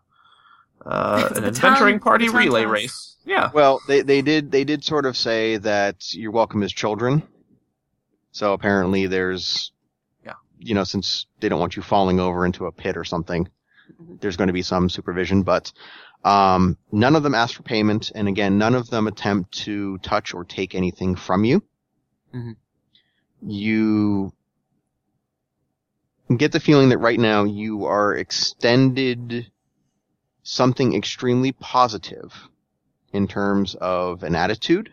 uh, an adventuring baton- party relay toss. race. Yeah. Well, they they did they did sort of say that you're welcome as children. So apparently there's, Yeah. you know, since they don't want you falling over into a pit or something, there's going to be some supervision. But um, none of them ask for payment, and again, none of them attempt to touch or take anything from you. Mhm. You get the feeling that right now you are extended something extremely positive in terms of an attitude,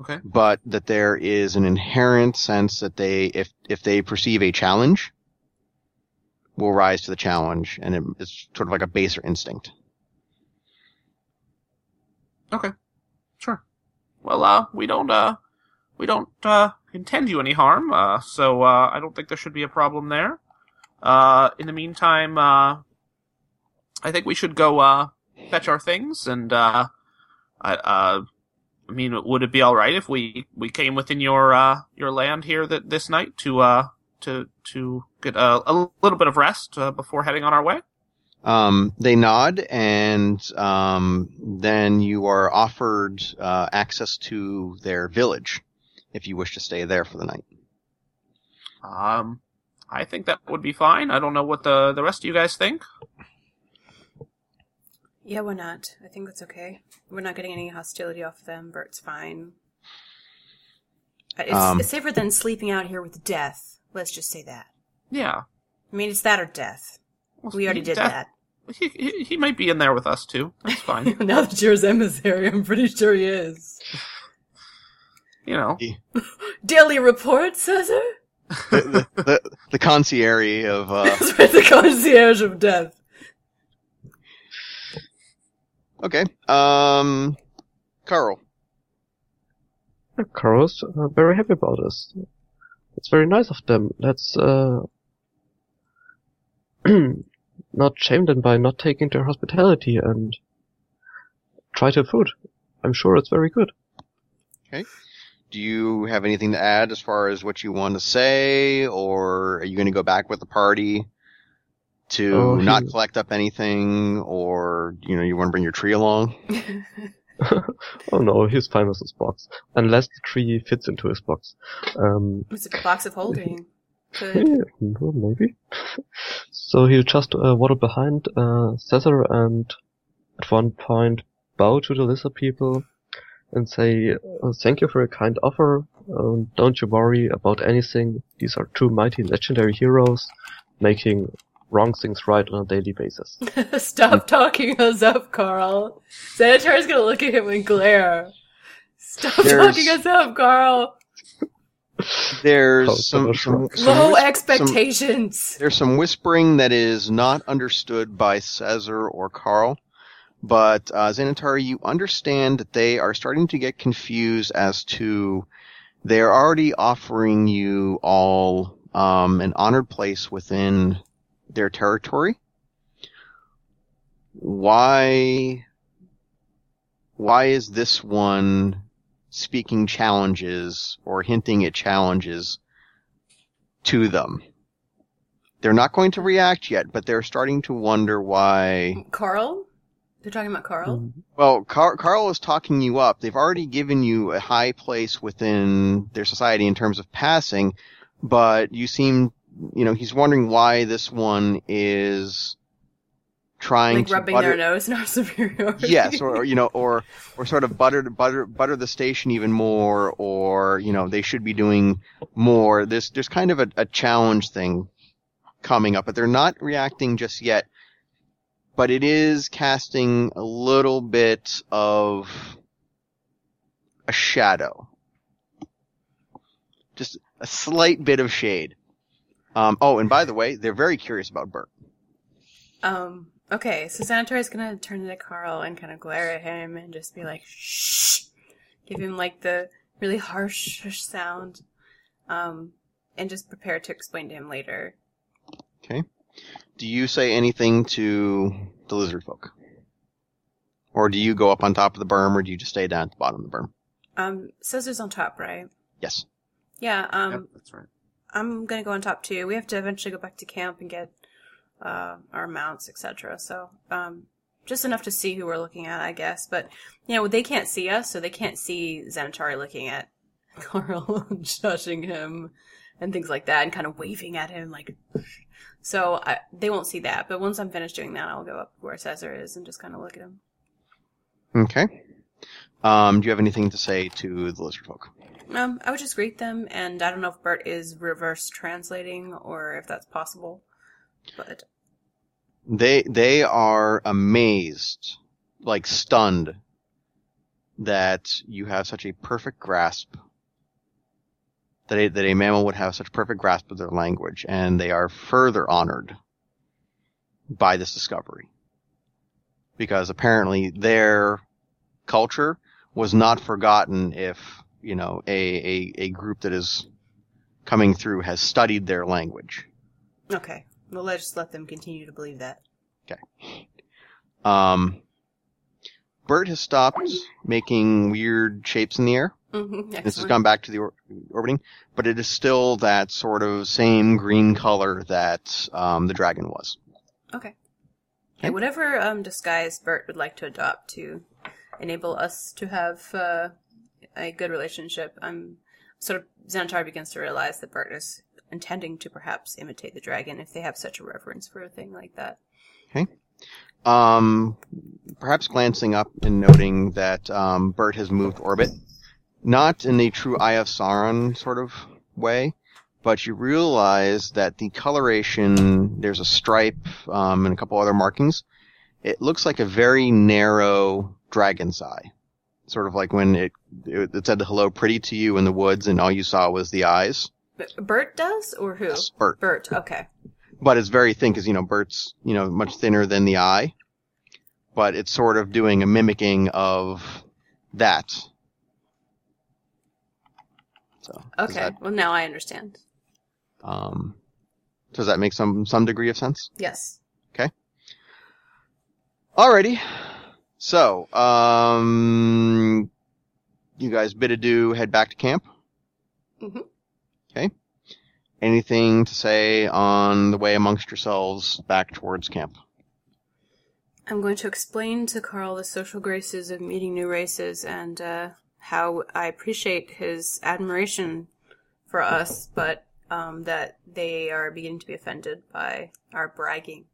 Okay. but that there is an inherent sense that they, if if they perceive a challenge, will rise to the challenge, and it, it's sort of like a baser instinct. Okay. Sure. Well, uh, we don't, uh, we don't, uh, intend you any harm, uh, so, uh, I don't think there should be a problem there. Uh, in the meantime, uh, I think we should go, uh, fetch our things, and, uh, I, uh, I mean, would it be alright if we, we came within your, uh, your land here that, this night to, uh, to, to get a, a little bit of rest, uh, before heading on our way? Um, they nod, and um, then you are offered uh, access to their village if you wish to stay there for the night. Um, I think that would be fine. I don't know what the the rest of you guys think. Yeah, why not? I think that's okay. We're not getting any hostility off of them. Bert's fine. Uh, It's, Um, it's safer than sleeping out here with death. Let's just say that. Yeah, I mean, it's that or death. Well, We already did Death- that. He, he, he might be in there with us too. That's fine. now that you're his emissary, I'm pretty sure he is. you know. Daily report, Cesar? the, the, the, the concierge of uh, right, the concierge of death. Okay, um, Carl. Carl's uh, very happy about this. It's very nice of them. Let's uh, not shame them by not taking their hospitality and try their food. I'm sure it's very good. Okay. Do you have anything to add as far as what you want to say, or are you going to go back with the party to Oh, he- not collect up anything, or you know you want to bring your tree along? oh no, he's fine with his box. Unless the tree fits into his box. Um, It's a box of holding. Could. yeah, well, maybe. so he'll just uh, waddle behind uh, Cesar and at one point bow to the lizard people and say, uh, thank you for your kind offer. Um, don't you worry about anything. These are two mighty legendary heroes making wrong things right on a daily basis. Stop talking us up, Carl. Xanatari's gonna look at him and glare. Stop There's- talking us up, Carl. There's Oh, some, some, some Low whis- some- expectations. there's some whispering that is not understood by Caesar or Carl, but uh, Xanatari, you understand that they are starting to get confused as to they are already offering you all um, an honored place within their territory. Why? Why is this one speaking challenges or hinting at challenges to them? They're not going to react yet, but they're starting to wonder why. Carl? They're talking about Carl? Mm, Well, Car- Carl is talking you up. They've already given you a high place within their society in terms of passing, but you seem, you know, he's wondering why this one is trying Like to rubbing butter, their nose in our superiority. yes, or, or you know, or or sort of butter butter butter the station even more, or you know, they should be doing more. There's there's kind of a, a challenge thing coming up, but they're not reacting just yet. But it is casting a little bit of a shadow, just a slight bit of shade. Um, oh, and by the way, they're very curious about Bert. Um, okay, so Xanatari's gonna turn to Carl and kind of glare at him and just be like, shh! Give him like the really harsh sound. Um, and just prepare to explain to him later. Okay. Do you say anything to the lizard folk? Or do you go up on top of the berm, or do you just stay down at the bottom of the berm? Um, Caesar's on top, right? Yes. Yeah, um, yep, that's right. I'm gonna go on top too. We have to eventually go back to camp and get uh, our mounts, etc. So, um, just enough to see who we're looking at, I guess. But you know, they can't see us, so they can't see Xanatari looking at Carl, shushing him, and things like that, and kind of waving at him like. So I, they won't see that. But once I'm finished doing that, I'll go up where Caesar is and just kind of look at him. Okay. Um, do you have anything to say to the lizard folk? Um, I would just greet them, and I don't know if Bert is reverse translating or if that's possible. But They they are amazed, like stunned, that you have such a perfect grasp. That a, that a mammal would have such perfect grasp of their language, and they are further honored by this discovery, because apparently their culture was not forgotten. If you know a a, a group that is coming through has studied their language. okay, well, let's just let them continue to believe that. Okay. Um, Bert has stopped making weird shapes in the air. Mm-hmm, This has gone back to the or- orbiting, but it is still that sort of same green color that um, the dragon was. Okay. And whatever um, disguise Bert would like to adopt to enable us to have uh, a good relationship, I'm sort of Xanatari begins to realize that Bert is intending to perhaps imitate the dragon if they have such a reverence for a thing like that. Okay. Um, perhaps glancing up and noting that um, Bert has moved orbit, not in the true Eye of Sauron sort of way, but you realize that the coloration, there's a stripe um, and a couple other markings. It looks like a very narrow dragon's eye, sort of like when it it, it said "hello, pretty" to you in the woods, and all you saw was the eyes. Bert does, or who? Yes, Bert. Bert. Okay. but it's very thin because you know Bert's you know much thinner than the eye, but it's sort of doing a mimicking of that. So Okay. that, Well, now I understand. um, does that make some some degree of sense? Yes. Okay. Alrighty. So, um, you guys bid adieu, head back to camp. Mhm. Okay. Anything to say on the way amongst yourselves back towards camp? I'm going to explain to Carl the social graces of meeting new races and uh, how I appreciate his admiration for us, but um, that they are beginning to be offended by our bragging.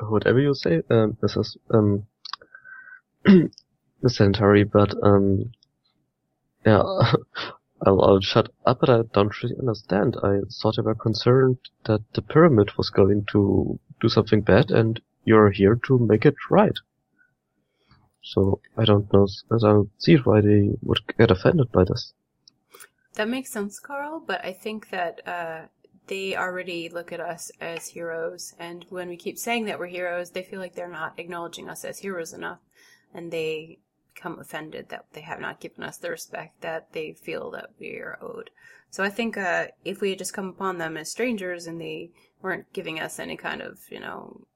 Whatever you say, um, Mrs. Um, Xanatari, but um, yeah, I'll, I'll shut up. But I don't really understand. I thought you were concerned that the pyramid was going to do something bad, and you're here to make it right. So I don't know. As I don't see why they would get offended by this. That makes sense, Carl, but I think that uh, they already look at us as heroes, and when we keep saying that we're heroes, they feel like they're not acknowledging us as heroes enough, and they become offended that they have not given us the respect that they feel that we are owed. So I think uh, if we had just come upon them as strangers and they weren't giving us any kind of, you know,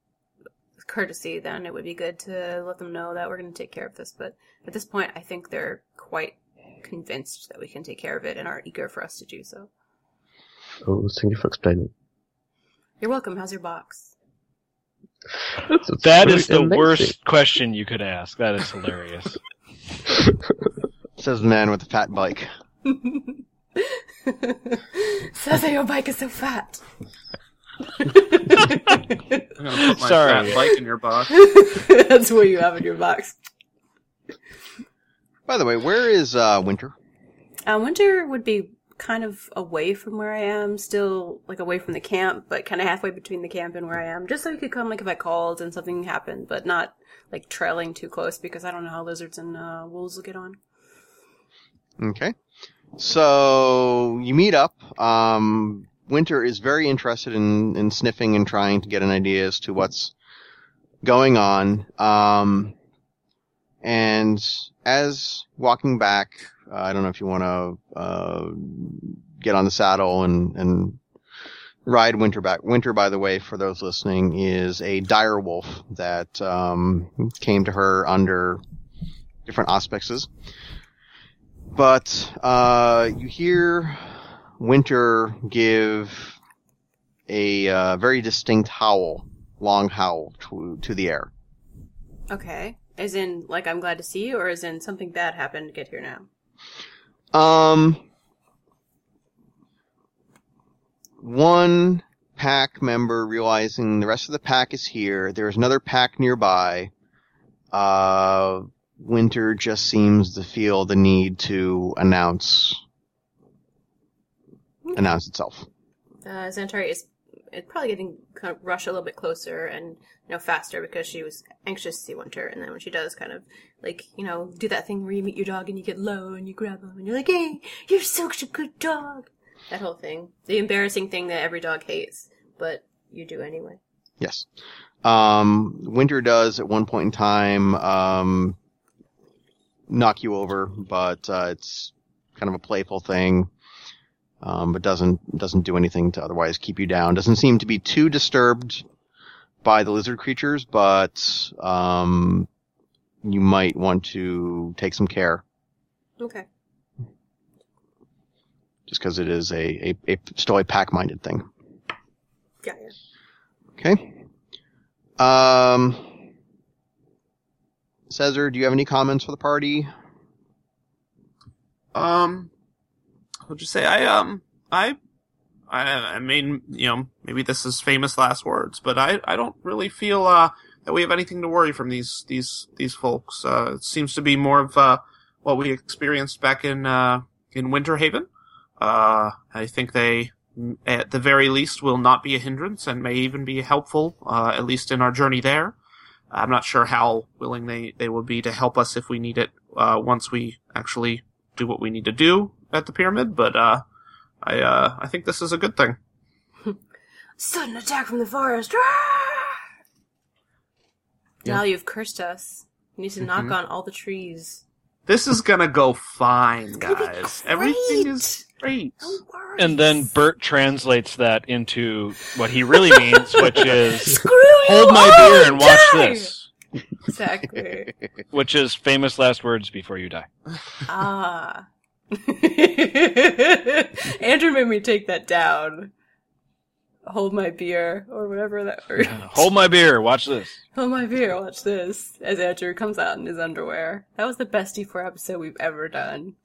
courtesy, then it would be good to let them know that we're going to take care of this. But at this point, I think they're quite convinced that we can take care of it and are eager for us to do so. Oh, thank you for explaining. You're welcome. How's your box? It's, it's That really is the amazing. worst question you could ask. That is hilarious. Says the man with the fat bike. Says that your bike is so fat. I'm gonna put my Sorry. fat bike in your box. That's what you have in your box. By the way, where is uh, Winter? Uh, winter would be kind of away from where I am, still like away from the camp, but kind of halfway between the camp and where I am, just so he could come like if I called and something happened, but not like trailing too close because I don't know how lizards and uh, wolves will get on. Okay. So you meet up. Um, Winter is very interested in, in sniffing and trying to get an idea as to what's going on. Um, and as walking back, uh, I don't know if you want to uh, get on the saddle and, and ride Winter back. Winter, by the way, for those listening, is a dire wolf that um, came to her under different auspices. But uh, you hear Winter give a uh, very distinct howl, long howl to to the air. Okay. As in, like, I'm glad to see you, or as in something bad happened to get here now? Um, one pack member realizing the rest of the pack is here. There's another pack nearby. Uh, Winter just seems to feel the need to announce announce itself. Uh, Xanatari is is probably getting kind of rush a little bit closer and you know faster because she was anxious to see Winter, and then when she does, kind of like you know do that thing where you meet your dog and you get low and you grab him and you're like, "Hey, you're such a good dog." That whole thing, the embarrassing thing that every dog hates, but you do anyway. Yes. Um, Winter does at one point in time um, knock you over, but uh, it's kind of a playful thing. Um, but doesn't doesn't do anything to otherwise keep you down. Doesn't seem to be too disturbed by the lizard creatures, but um, you might want to take some care Okay. just because it is a, a, a still a pack minded thing. Yeah. yeah. Okay. Um, Cesar, do you have any comments for the party? Um, I'll just say I um I I I mean you know maybe this is famous last words, but I I don't really feel uh that we have anything to worry from these these these folks. Uh, it seems to be more of uh what we experienced back in uh in Winter Haven. Uh, I think they at the very least will not be a hindrance and may even be helpful uh at least in our journey there. I'm not sure how willing they, they will be to help us if we need it uh, once we actually do what we need to do at the pyramid, but uh, I uh, I think this is a good thing. Sudden attack from the forest. Ah! Yeah. Now you've cursed us. You need to knock Mhm. on all the trees. This is gonna go fine, gonna be guys. Everything is great. No. And then Bert translates that into what he really means, which is Screw you hold my beer and watch die! this, Exactly. which is famous last words before you die. ah. Andrew made me take that down. Hold my beer, or whatever that word. Hold my beer, watch this. Hold my beer, watch this. As Andrew comes out in his underwear. That was the best D4 episode we've ever done.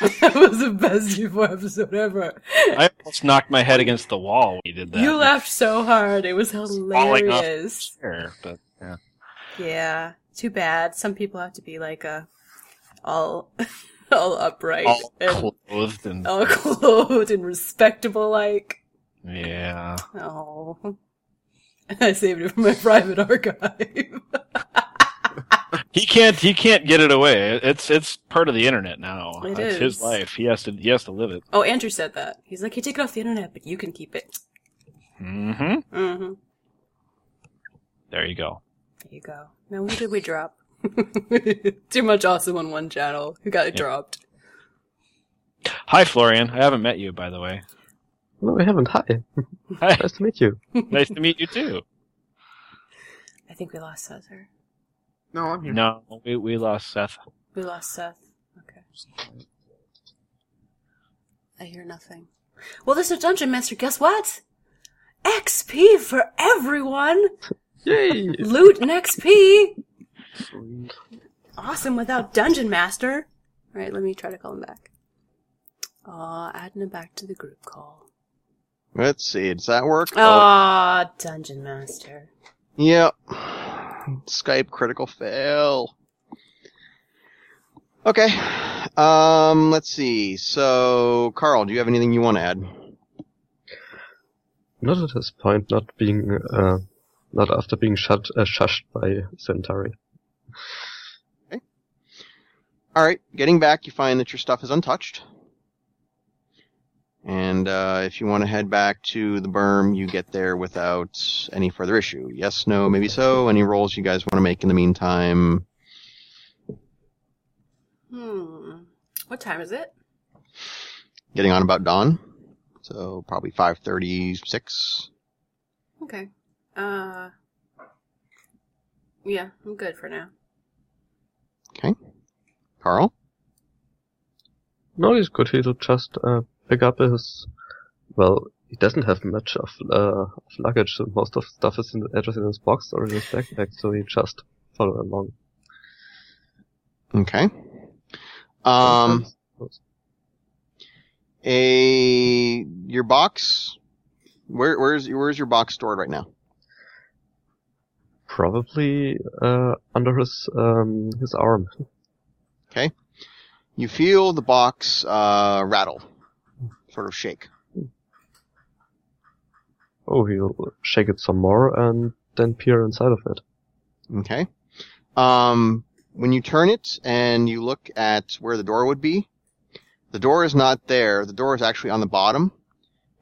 that was the best D4 episode ever. I almost knocked my head against the wall when he did that. You laughed so hard. It was hilarious. Sure, but yeah. Yeah. Too bad. Some people have to be like a all all upright all and clothed and all clothed and respectable like. yeah. Oh. I saved it for my private archive. He can't. He can't get it away. It's it's part of the internet now. It it's is. his life. He has to. He has to live it. oh, Andrew said that. He's like, you take it off the internet, but you can keep it. Mm-hmm. Mm-hmm. There you go. There you go. Now, who did we drop? Too much awesome on one channel. Who got Yep. dropped? Hi, Florian. I haven't met you, by the way. No, we haven't. Hi. Hi. Nice to meet you. nice to meet you too. I think we lost Cesar. No, I'm here. No, we we lost Seth. We lost Seth. Okay. I hear nothing. Well, there's a dungeon master. Guess what? XP for everyone. Yay! Loot and XP. Awesome without dungeon master. All right, let me try to call him back. Aw, adding him back to the group call. Let's see. Does that work? Aw, dungeon master. Yep. Skype critical fail. Okay. Um, let's see. So, Carl, do you have anything you want to add? Not at this point, not being, uh, not after being shut, uh, shushed by Xanatari. Alright, getting back, you find that your stuff is untouched. And, uh, if you want to head back to the berm, you get there without any further issue. Yes, no, maybe so. Any rolls you guys want to make in the meantime? Hmm. What time is it? Getting on about dawn. So, probably 536. Okay. Uh. Yeah, I'm good for now. Carl? No, he's good. He'll just, uh, pick up his, well, he doesn't have much of, uh, of luggage. So most of stuff is in the, either in his box or in his backpack, so he just follow along. Okay. Um, a your box. Where where's where's your box stored right now? Probably, uh, under his, um, his arm. Okay. You feel the box uh, rattle, sort of shake. Oh, he'll shake it some more and then peer inside of it. Okay. Um, when you turn it and you look at where the door would be, the door is not there. The door is actually on the bottom.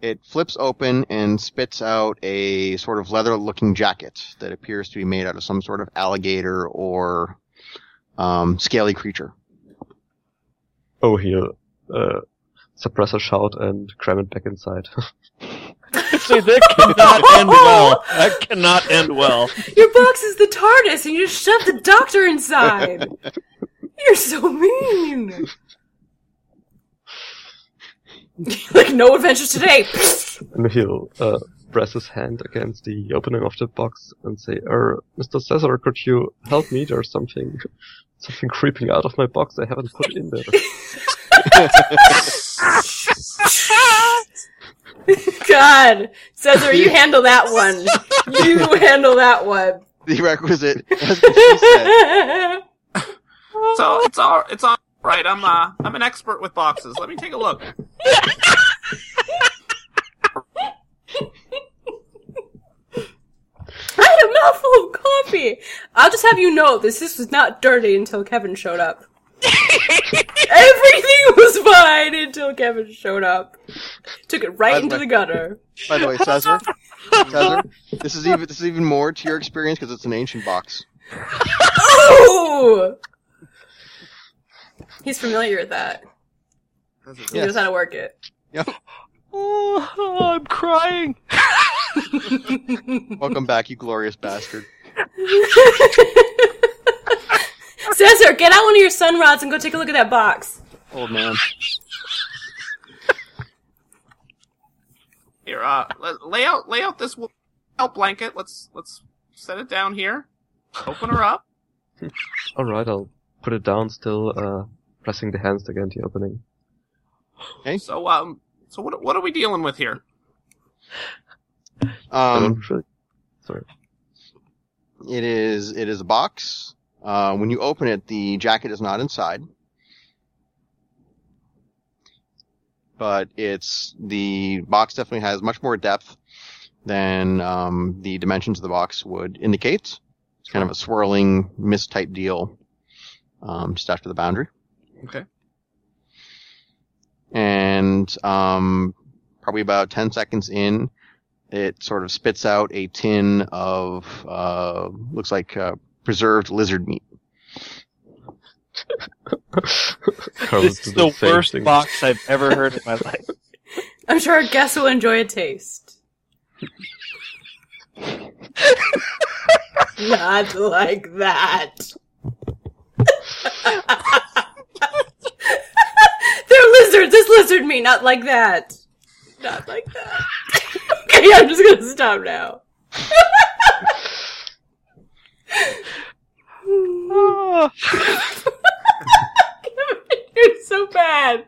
It flips open and spits out a sort of leather-looking jacket that appears to be made out of some sort of alligator or um, scaly creature. Oh, he'll, uh, suppress a shout and cram it back inside. See, that cannot end well. That cannot end well. Your box is the TARDIS, and you just shoved the doctor inside. You're so mean. like no adventures today. and he'll, uh, press his hand against the opening of the box and say, "Er, Mr. Cesar, could you help me? There's something, something creeping out of my box. I haven't put in there." God, Cesar, you handle that one. You handle that one. The requisite. As said. So it's all it's all right. I'm uh I'm an expert with boxes. Let me take a look. I had a mouthful of coffee. I'll just have you know this this was not dirty until Kevin showed up. Everything was fine until Kevin showed up. Took it right By the into way- the gutter. By the way, Cesar, Cesar, this is even this is even more to your experience because it's an ancient box. Oh! He's familiar with that. He Yes. knows how to work it. Yep. Oh, I'm crying. Welcome back, you glorious bastard. Cesar, get out one of your sun rods and go take a look at that box. Old man. Here, uh, lay out lay out this out blanket. Let's let's set it down here. Open her up. All right, I'll put it down, still uh, pressing the hands against the opening. Okay. So um, so what what are we dealing with here? Um, Sorry. it is it is a box. Uh, when you open it, the jacket is not inside, but it's the box definitely has much more depth than um, the dimensions of the box would indicate. It's kind of a swirling mist type deal, um, just after the boundary. Okay. and um, probably about 10 seconds in, it sort of spits out a tin of, uh, looks like uh, preserved lizard meat. This is the same worst thing. box I've ever heard in my life. I'm sure our guests will enjoy a taste. Not like that. They're lizards. It's lizard meat. Not like that. Not like that. okay, I'm just gonna stop now. You're so bad.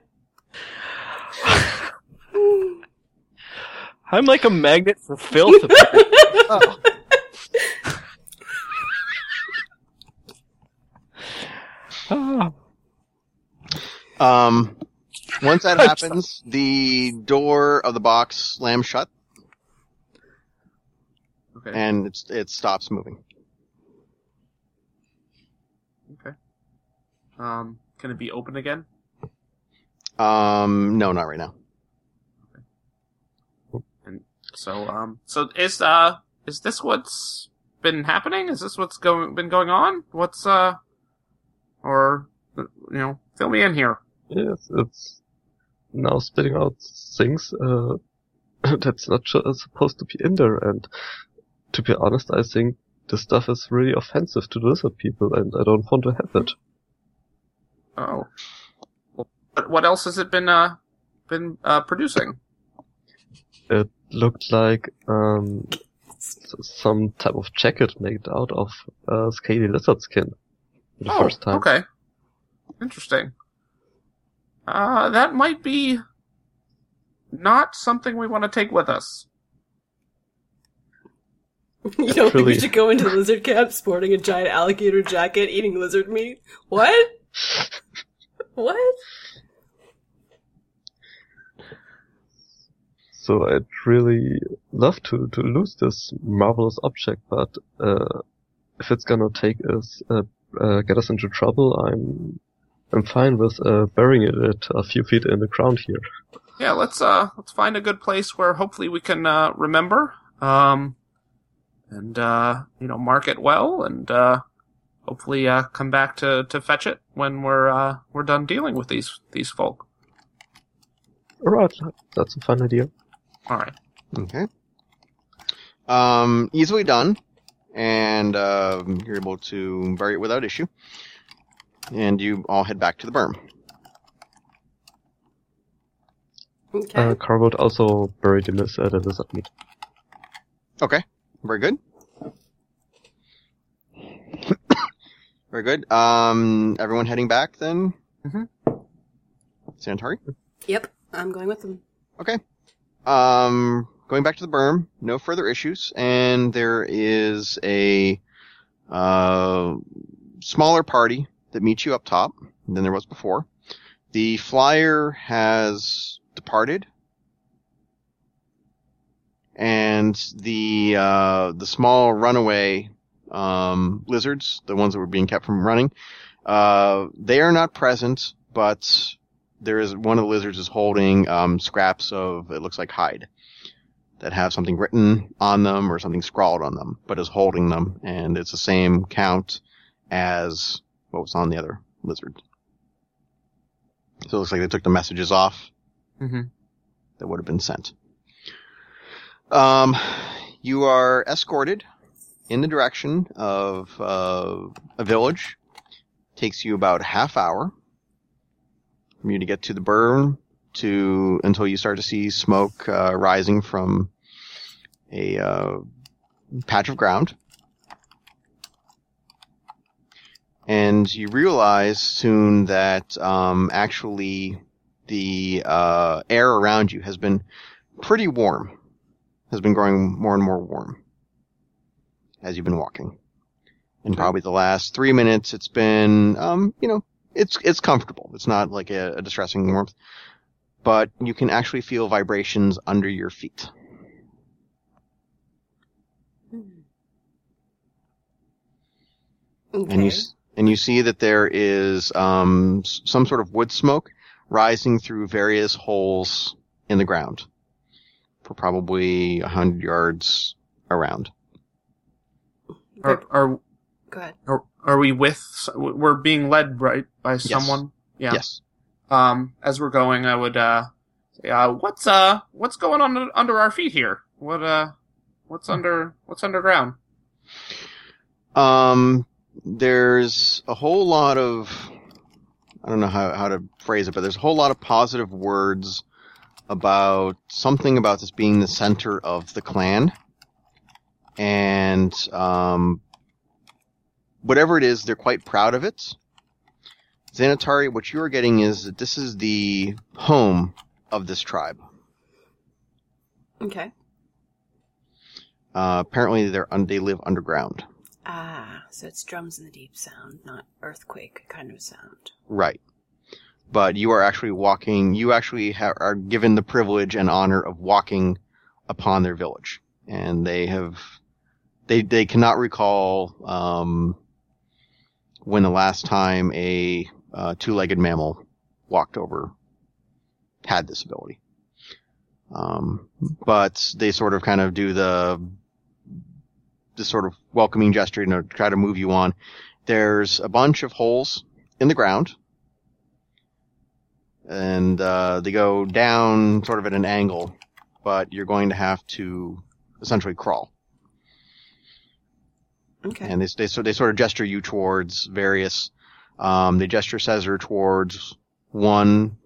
I'm like a magnet for filth. Ah. Um, once that I'm happens, the door of the box slams shut Okay. and it's, it stops moving. Okay. Um, can it be open again? Um, no, not right now. And So um, so is uh is this what's been happening? Is this what's going been going on? What's uh, or you know, fill me in here. Yes, it's now spitting out things uh, that's not su- supposed to be in there. And to be honest, I think this stuff is really offensive to lizard people, and I don't want to have it. Oh, well, what- what else has it been uh been uh producing? It looked like um, some type of jacket made out of uh, scaly lizard skin. For the oh, first time. okay, interesting. Uh, that might be not something we want to take with us. You don't think we should go into lizard camp sporting a giant alligator jacket, eating lizard meat? What? what? So I'd really love to, to lose this marvelous object, but uh, if it's gonna take us uh, uh, get us into trouble, I'm I'm fine with uh, burying it a few feet in the ground here. Yeah, let's uh let's find a good place where hopefully we can uh remember um and uh you know mark it well and uh hopefully uh come back to to fetch it when we're uh we're done dealing with these these folk. Alright, that's a fun idea. All right. Okay. Um, easily done, and um you're able to bury it without issue. And you all head back to the berm. Okay. Uh, Carl also buried in this, uh, the lizard meat. Okay, very good. very good. Um, everyone heading back then. Mhm. Santari. Yep, I'm going with them. Okay. Um, going back to the berm, no further issues, and there is a uh, smaller party that meets you up top than there was before. The flyer has departed, and the uh, the small runaway um, lizards, the ones that were being kept from running, uh, they are not present, but there is one of the lizards is holding um, scraps of it looks like hide that have something written on them or something scrawled on them, but is holding them, and it's the same count as what was on the other lizard. So it looks like they took the messages off Mm-hmm. that would have been sent. Um, you are escorted in the direction of uh, a village. Takes you about a half hour for you to get to the burn to until you start to see smoke uh, rising from a uh, patch of ground. And you realize soon that um, actually the uh, air around you has been pretty warm, has been growing more and more warm as you've been walking. In probably the last three minutes, it's been, um, you know, it's it's comfortable. It's not like a, a distressing warmth, but you can actually feel vibrations under your feet. Okay. and you and you see that there is um, some sort of wood smoke rising through various holes in the ground for probably a hundred yards around. Are, are Go ahead. are are we with? We're being led right by someone. Yeah. Yes. Um, as we're going, I would uh, say, uh, what's uh, what's going on under our feet here? What uh, what's under what's underground? Um, there's a whole lot of I don't know how how to phrase it, but there's a whole lot of positive words about something about this being the center of the clan, and um, whatever it is, they're quite proud of it. Xanatari, what you are getting is that this is the home of this tribe. Okay. Uh, apparently, they're un- they live underground. Ah, so it's drums in the deep sound, not earthquake kind of sound. Right. But you are actually walking, you actually ha- are given the privilege and honor of walking upon their village. And they have, they, they cannot recall, um, when the last time a, uh, two-legged mammal walked over, had this ability. Um, but they sort of kind of do the, the sort of welcoming gesture, you know, try to move you on. There's a bunch of holes in the ground. And uh, they go down sort of at an angle, but you're going to have to essentially crawl. Okay. And they, they, so they sort of gesture you towards various, um, they gesture Caesar towards one,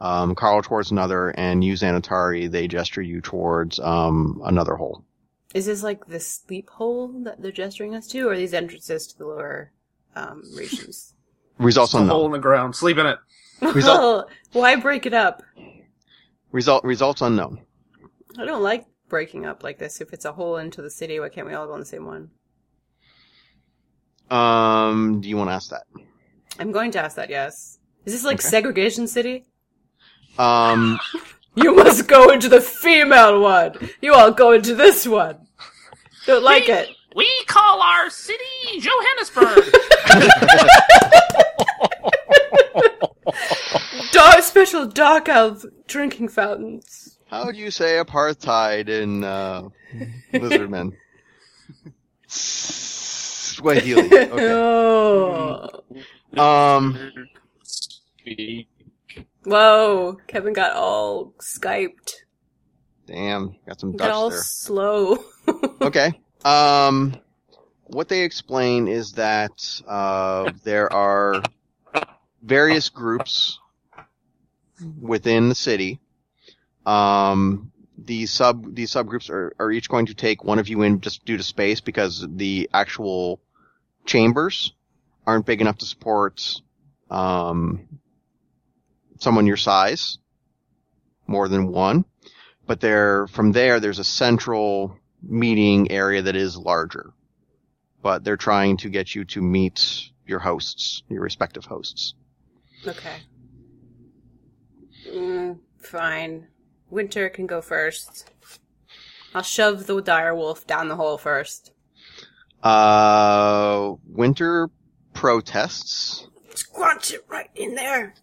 um, Carl towards another, and you Xanatari, they gesture you towards um, another hole. Is this like the sleep hole that they're gesturing us to, or are these entrances to the lower um, regions? Results Just a hole in the ground. Sleep in it. Result- Well, why break it up? Result results unknown. I don't like breaking up like this. If it's a hole into the city, why can't we all go on the same one? Um, do you want to ask that? I'm going to ask that. Yes. Is this like Okay. segregation city? Um, You must go into the female one. You all go into this one. Don't like it. We call our city Johannesburg. Dark, special dark elf drinking fountains. how would you say apartheid in uh, Lizardmen? Swahili. Okay. Oh. Um, Whoa. Kevin got all Skyped. damn, got some Got all there. slow. Okay. Um, what they explain is that uh, there are various groups within the city. Um, these sub these subgroups are, are each going to take one of you in just due to space because the actual chambers aren't big enough to support um, someone your size more than one. But there from there there's a central meeting area that is larger. But they're trying to get you to meet your hosts, your respective hosts. Okay. Mm, fine. Winter can go first. I'll shove the dire wolf down the hole first. Uh, winter protests. Squanch it right in there.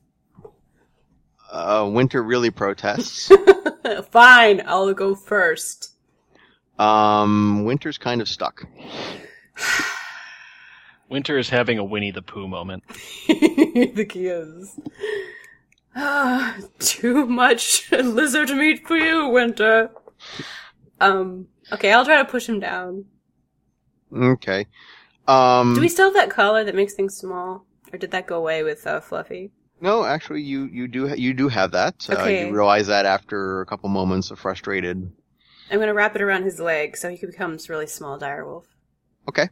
Uh, winter really protests. Fine, I'll go first. um, winter's kind of stuck. Winter is having a Winnie the Pooh moment. the key is. Ah, too much lizard meat for you, Winter. Um, okay, I'll try to push him down. Okay. Um, Do we still have that collar that makes things small? Or did that go away with uh, Fluffy? No, actually, you, you do, you do have that. Uh, you realize that after a couple moments of frustrated. I'm gonna wrap it around his leg so he becomes really small direwolf. Okay.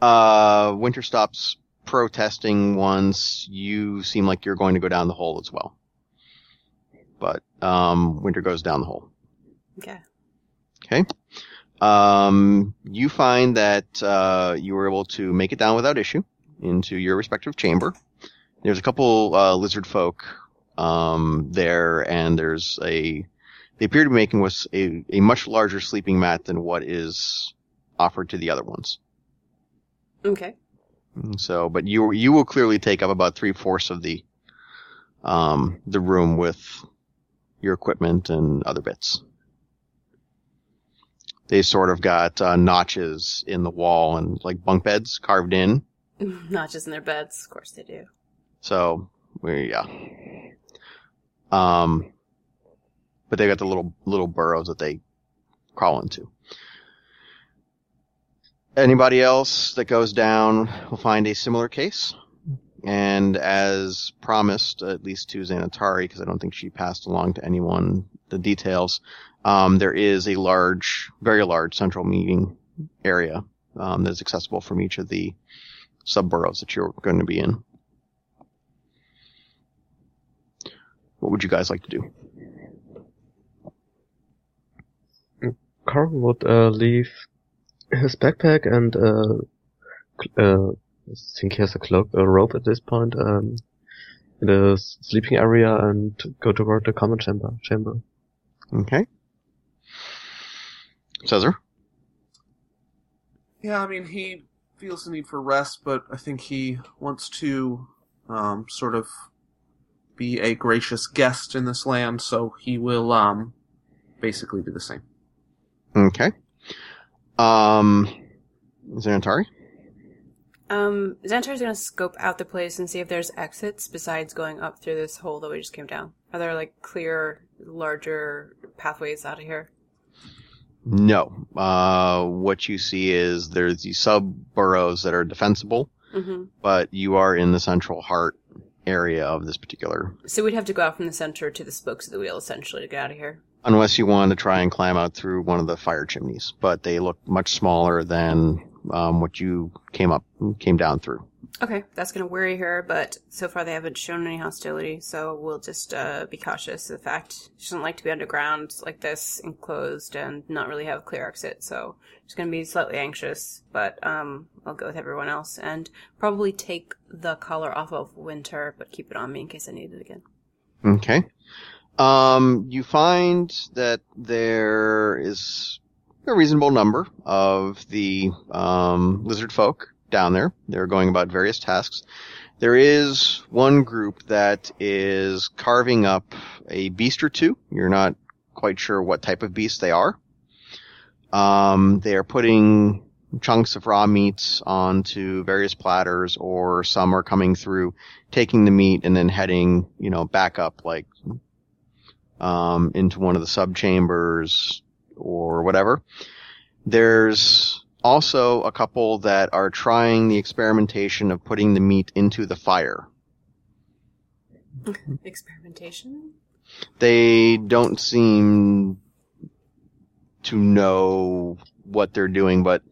Uh, winter stops protesting once you seem like you're going to go down the hole as well. But, um, winter goes down the hole. Okay. Okay. Um, you find that uh, you were able to make it down without issue into your respective chamber. There's a couple uh, lizard folk um, there, and there's a. They appear to be making was a, a much larger sleeping mat than what is offered to the other ones. Okay. So, but you you will clearly take up about three fourths of the um, the room with your equipment and other bits. They sort of got uh, notches in the wall and like bunk beds carved in. Notches in their beds, of course they do. So we yeah. Um, but they got the little little burrows that they crawl into. Anybody else that goes down will find a similar case. And as promised, at least to Xanatari, because I don't think she passed along to anyone the details, um, there is a large, very large central meeting area um, that is accessible from each of the sub burrows that you're going to be in. What would you guys like to do? Carl would uh, leave his backpack and uh, uh, I think he has a cloak, a rope at this point, um, in the sleeping area and go toward the common chamber. Chamber. Okay. Caesar? Yeah, I mean, he feels the need for rest, but I think he wants to um, sort of be a gracious guest in this land, so he will um, basically do the same. Okay. Um, Xanatari? Um, Xantar's gonna scope out the place and see if there's exits besides going up through this hole that we just came down. Are there like clear, larger pathways out of here? No. Uh, what you see is there's these sub burrows that are defensible, Mm-hmm. but you are in the central heart area of this particular. So we'd have to go out from the center to the spokes of the wheel essentially to get out of here. Unless you want to try and climb out through one of the fire chimneys, but they look much smaller than um, what you came up came down through. Okay, that's gonna worry her, but so far they haven't shown any hostility, so we'll just uh, be cautious of the fact she doesn't like to be underground like this, enclosed, and not really have a clear exit. So she's gonna be slightly anxious, but um, I'll go with everyone else and probably take the collar off of Winter, but keep it on me in case I need it again. Okay. Um, you find that there is a reasonable number of the um, lizard folk down there. They're going about various tasks. There is one group that is carving up a beast or two. You're not quite sure what type of beast they are. Um, they are putting chunks of raw meats onto various platters, or some are coming through, taking the meat and then heading, you know, back up like um, into one of the sub chambers or whatever. There's also a couple that are trying the experimentation of putting the meat into the fire. Experimentation? They don't seem to know what they're doing, but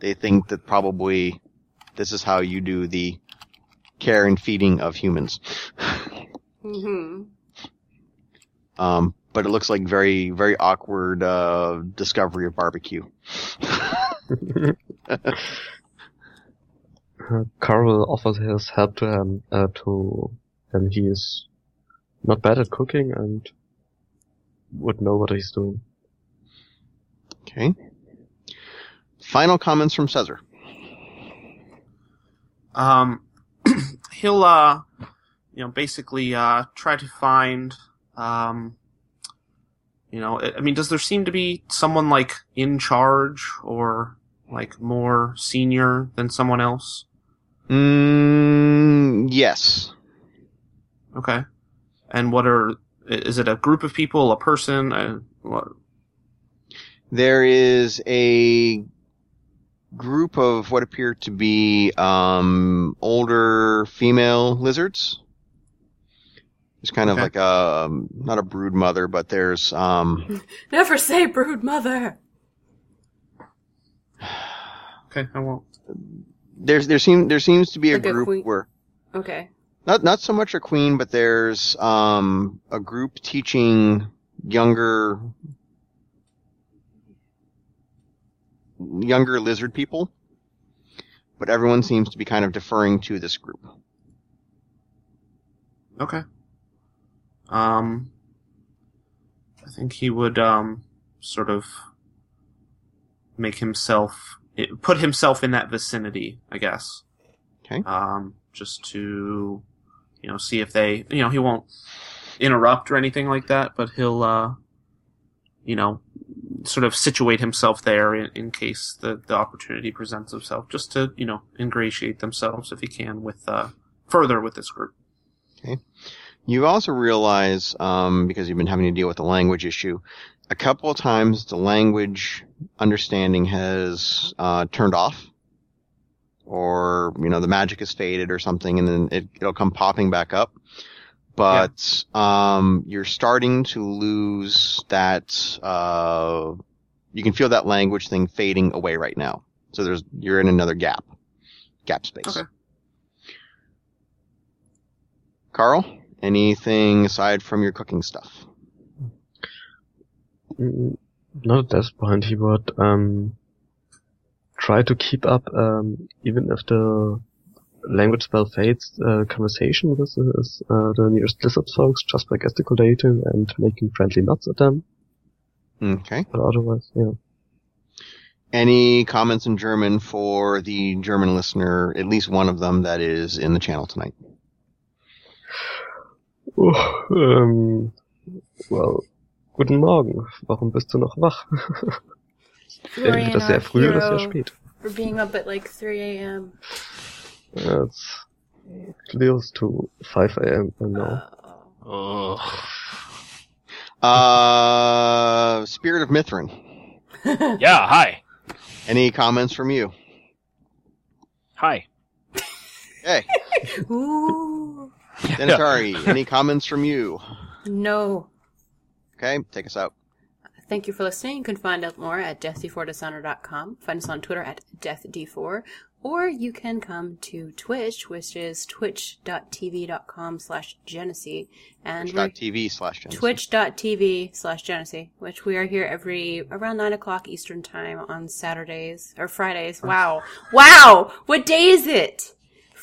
they think that probably this is how you do the care and feeding of humans. hmm Um, but it looks like very, very awkward uh, discovery of barbecue. Uh, Carl offers his help to him, uh, to him. He is not bad at cooking and would know what he's doing. Okay. Final comments from Caesar. Um, he'll, uh, you know, basically, uh, try to find, um, you know, I I mean, does there seem to be someone like in charge or like more senior than someone else? Mm, yes. Okay. And what are, is it a group of people, a person? Uh, what? There is a group of what appear to be um, older female lizards. It's kind of like a um, not a brood mother, but there's um, Never say brood mother. Okay, I won't. there's there seem there seems to be a Like a group queen- where Okay. not not so much a queen, but there's um, a group teaching younger younger lizard people, but everyone seems to be kind of deferring to this group. Okay. Um, I think he would um sort of make himself it- put himself in that vicinity, I guess. Okay. Um, just to you know see if they you know he won't interrupt or anything like that, but he'll uh you know sort of situate himself there in, in case the the opportunity presents itself, just to you know ingratiate themselves if he can with uh further with this group. Okay. You also realize, um, because you've been having to deal with the language issue, a couple of times the language understanding has uh, turned off, or you know the magic has faded or something, and then it, it'll come popping back up. But um, you're starting to lose that. Uh, you can feel that language thing fading away right now. So there's you're in another gap, gap space. Okay. Carl, anything aside from your cooking stuff? Not at this point. He would um, try to keep up, um, even if the language spell fades, uh, conversation with his, uh, the nearest lizard folks just by gesticulating and making friendly nods at them. Okay. But otherwise, yeah. Any comments in German for the German listener, at least one of them that is in the channel tonight? Oh, ähm, well, guten Morgen. Warum bist du noch wach? Entweder sehr our früh oder sehr spät. For being up at like 3 a.m. It's close to 5 a.m. now. Oh. Ugh. Uh, Spirit of Mithrin. Yeah, hi. Any comments from you? Hi. Hey, Ooh. Denatari, any comments from you? No. Okay, take us out. Thank you for listening. You can find out more at deathd4dishonor.com. Find us on Twitter at deathd4. Or you can come to Twitch, which is twitch.tv.com slash Genesee. And Twitch.tv slash Genesis. twitch.tv slash Genesee, which we are here every around 9 o'clock Eastern Time on Saturdays or Fridays. Wow. Wow! What day is it?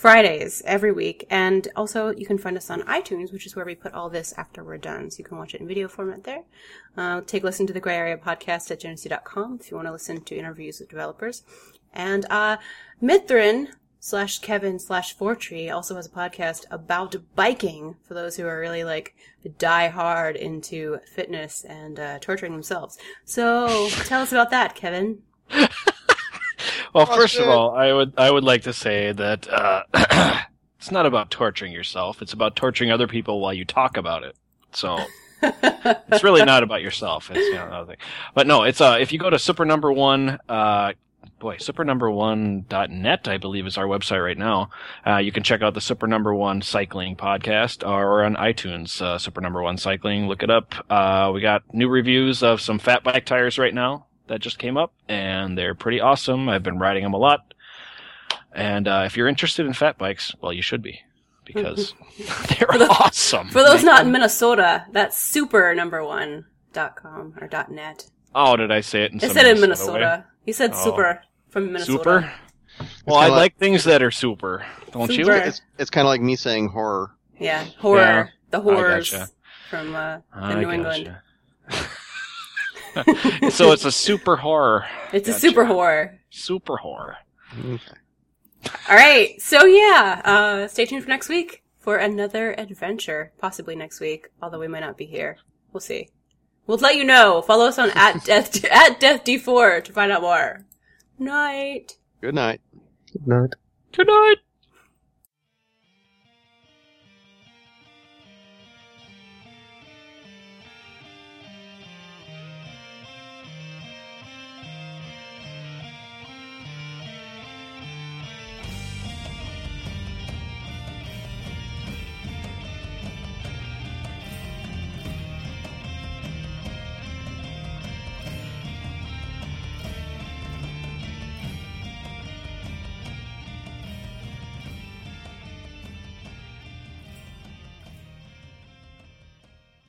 Fridays every week. And also, you can find us on iTunes, which is where we put all this after we're done. So you can watch it in video format there. Uh, take a listen to the Gray Area podcast at genesee.com if you want to listen to interviews with developers. And uh, Mithrin slash Kevin slash Fortree also has a podcast about biking for those who are really like die hard into fitness and uh, torturing themselves. So tell us about that, Kevin. Well, Oh, first shit. of all, I would I would like to say that uh, it's not about torturing yourself. It's about torturing other people while you talk about it. So it's really not about yourself. It's you know, another thing. But no, it's uh if you go to super number one uh boy, super number one dot net, I believe is our website right now. Uh, you can check out the super number one cycling podcast or on iTunes, uh, super number one cycling. Look it up. Uh, we got new reviews of some fat bike tires right now that just came up, and they're pretty awesome. I've been riding them a lot. And uh, if you're interested in fat bikes, well, you should be because they're For the- awesome. For those not in Minnesota, that's super number one dot com or dot net. oh, did I say it in? It some said in way? Minnesota. He said Oh. super from Minnesota. Super. Well, I like- like things that are super, don't you? It's it's kind of like me saying horror. Yeah, horror. Yeah, the horrors gotcha. from uh, the I New England. gotcha. so it's a super horror. It's a super horror. Super horror. Okay. All right. So yeah, uh, stay tuned for next week for another adventure. Possibly next week, although we might not be here. We'll see. We'll let you know. Follow us on at death at death d4 to find out more. Night. Good night. Good night. Good night.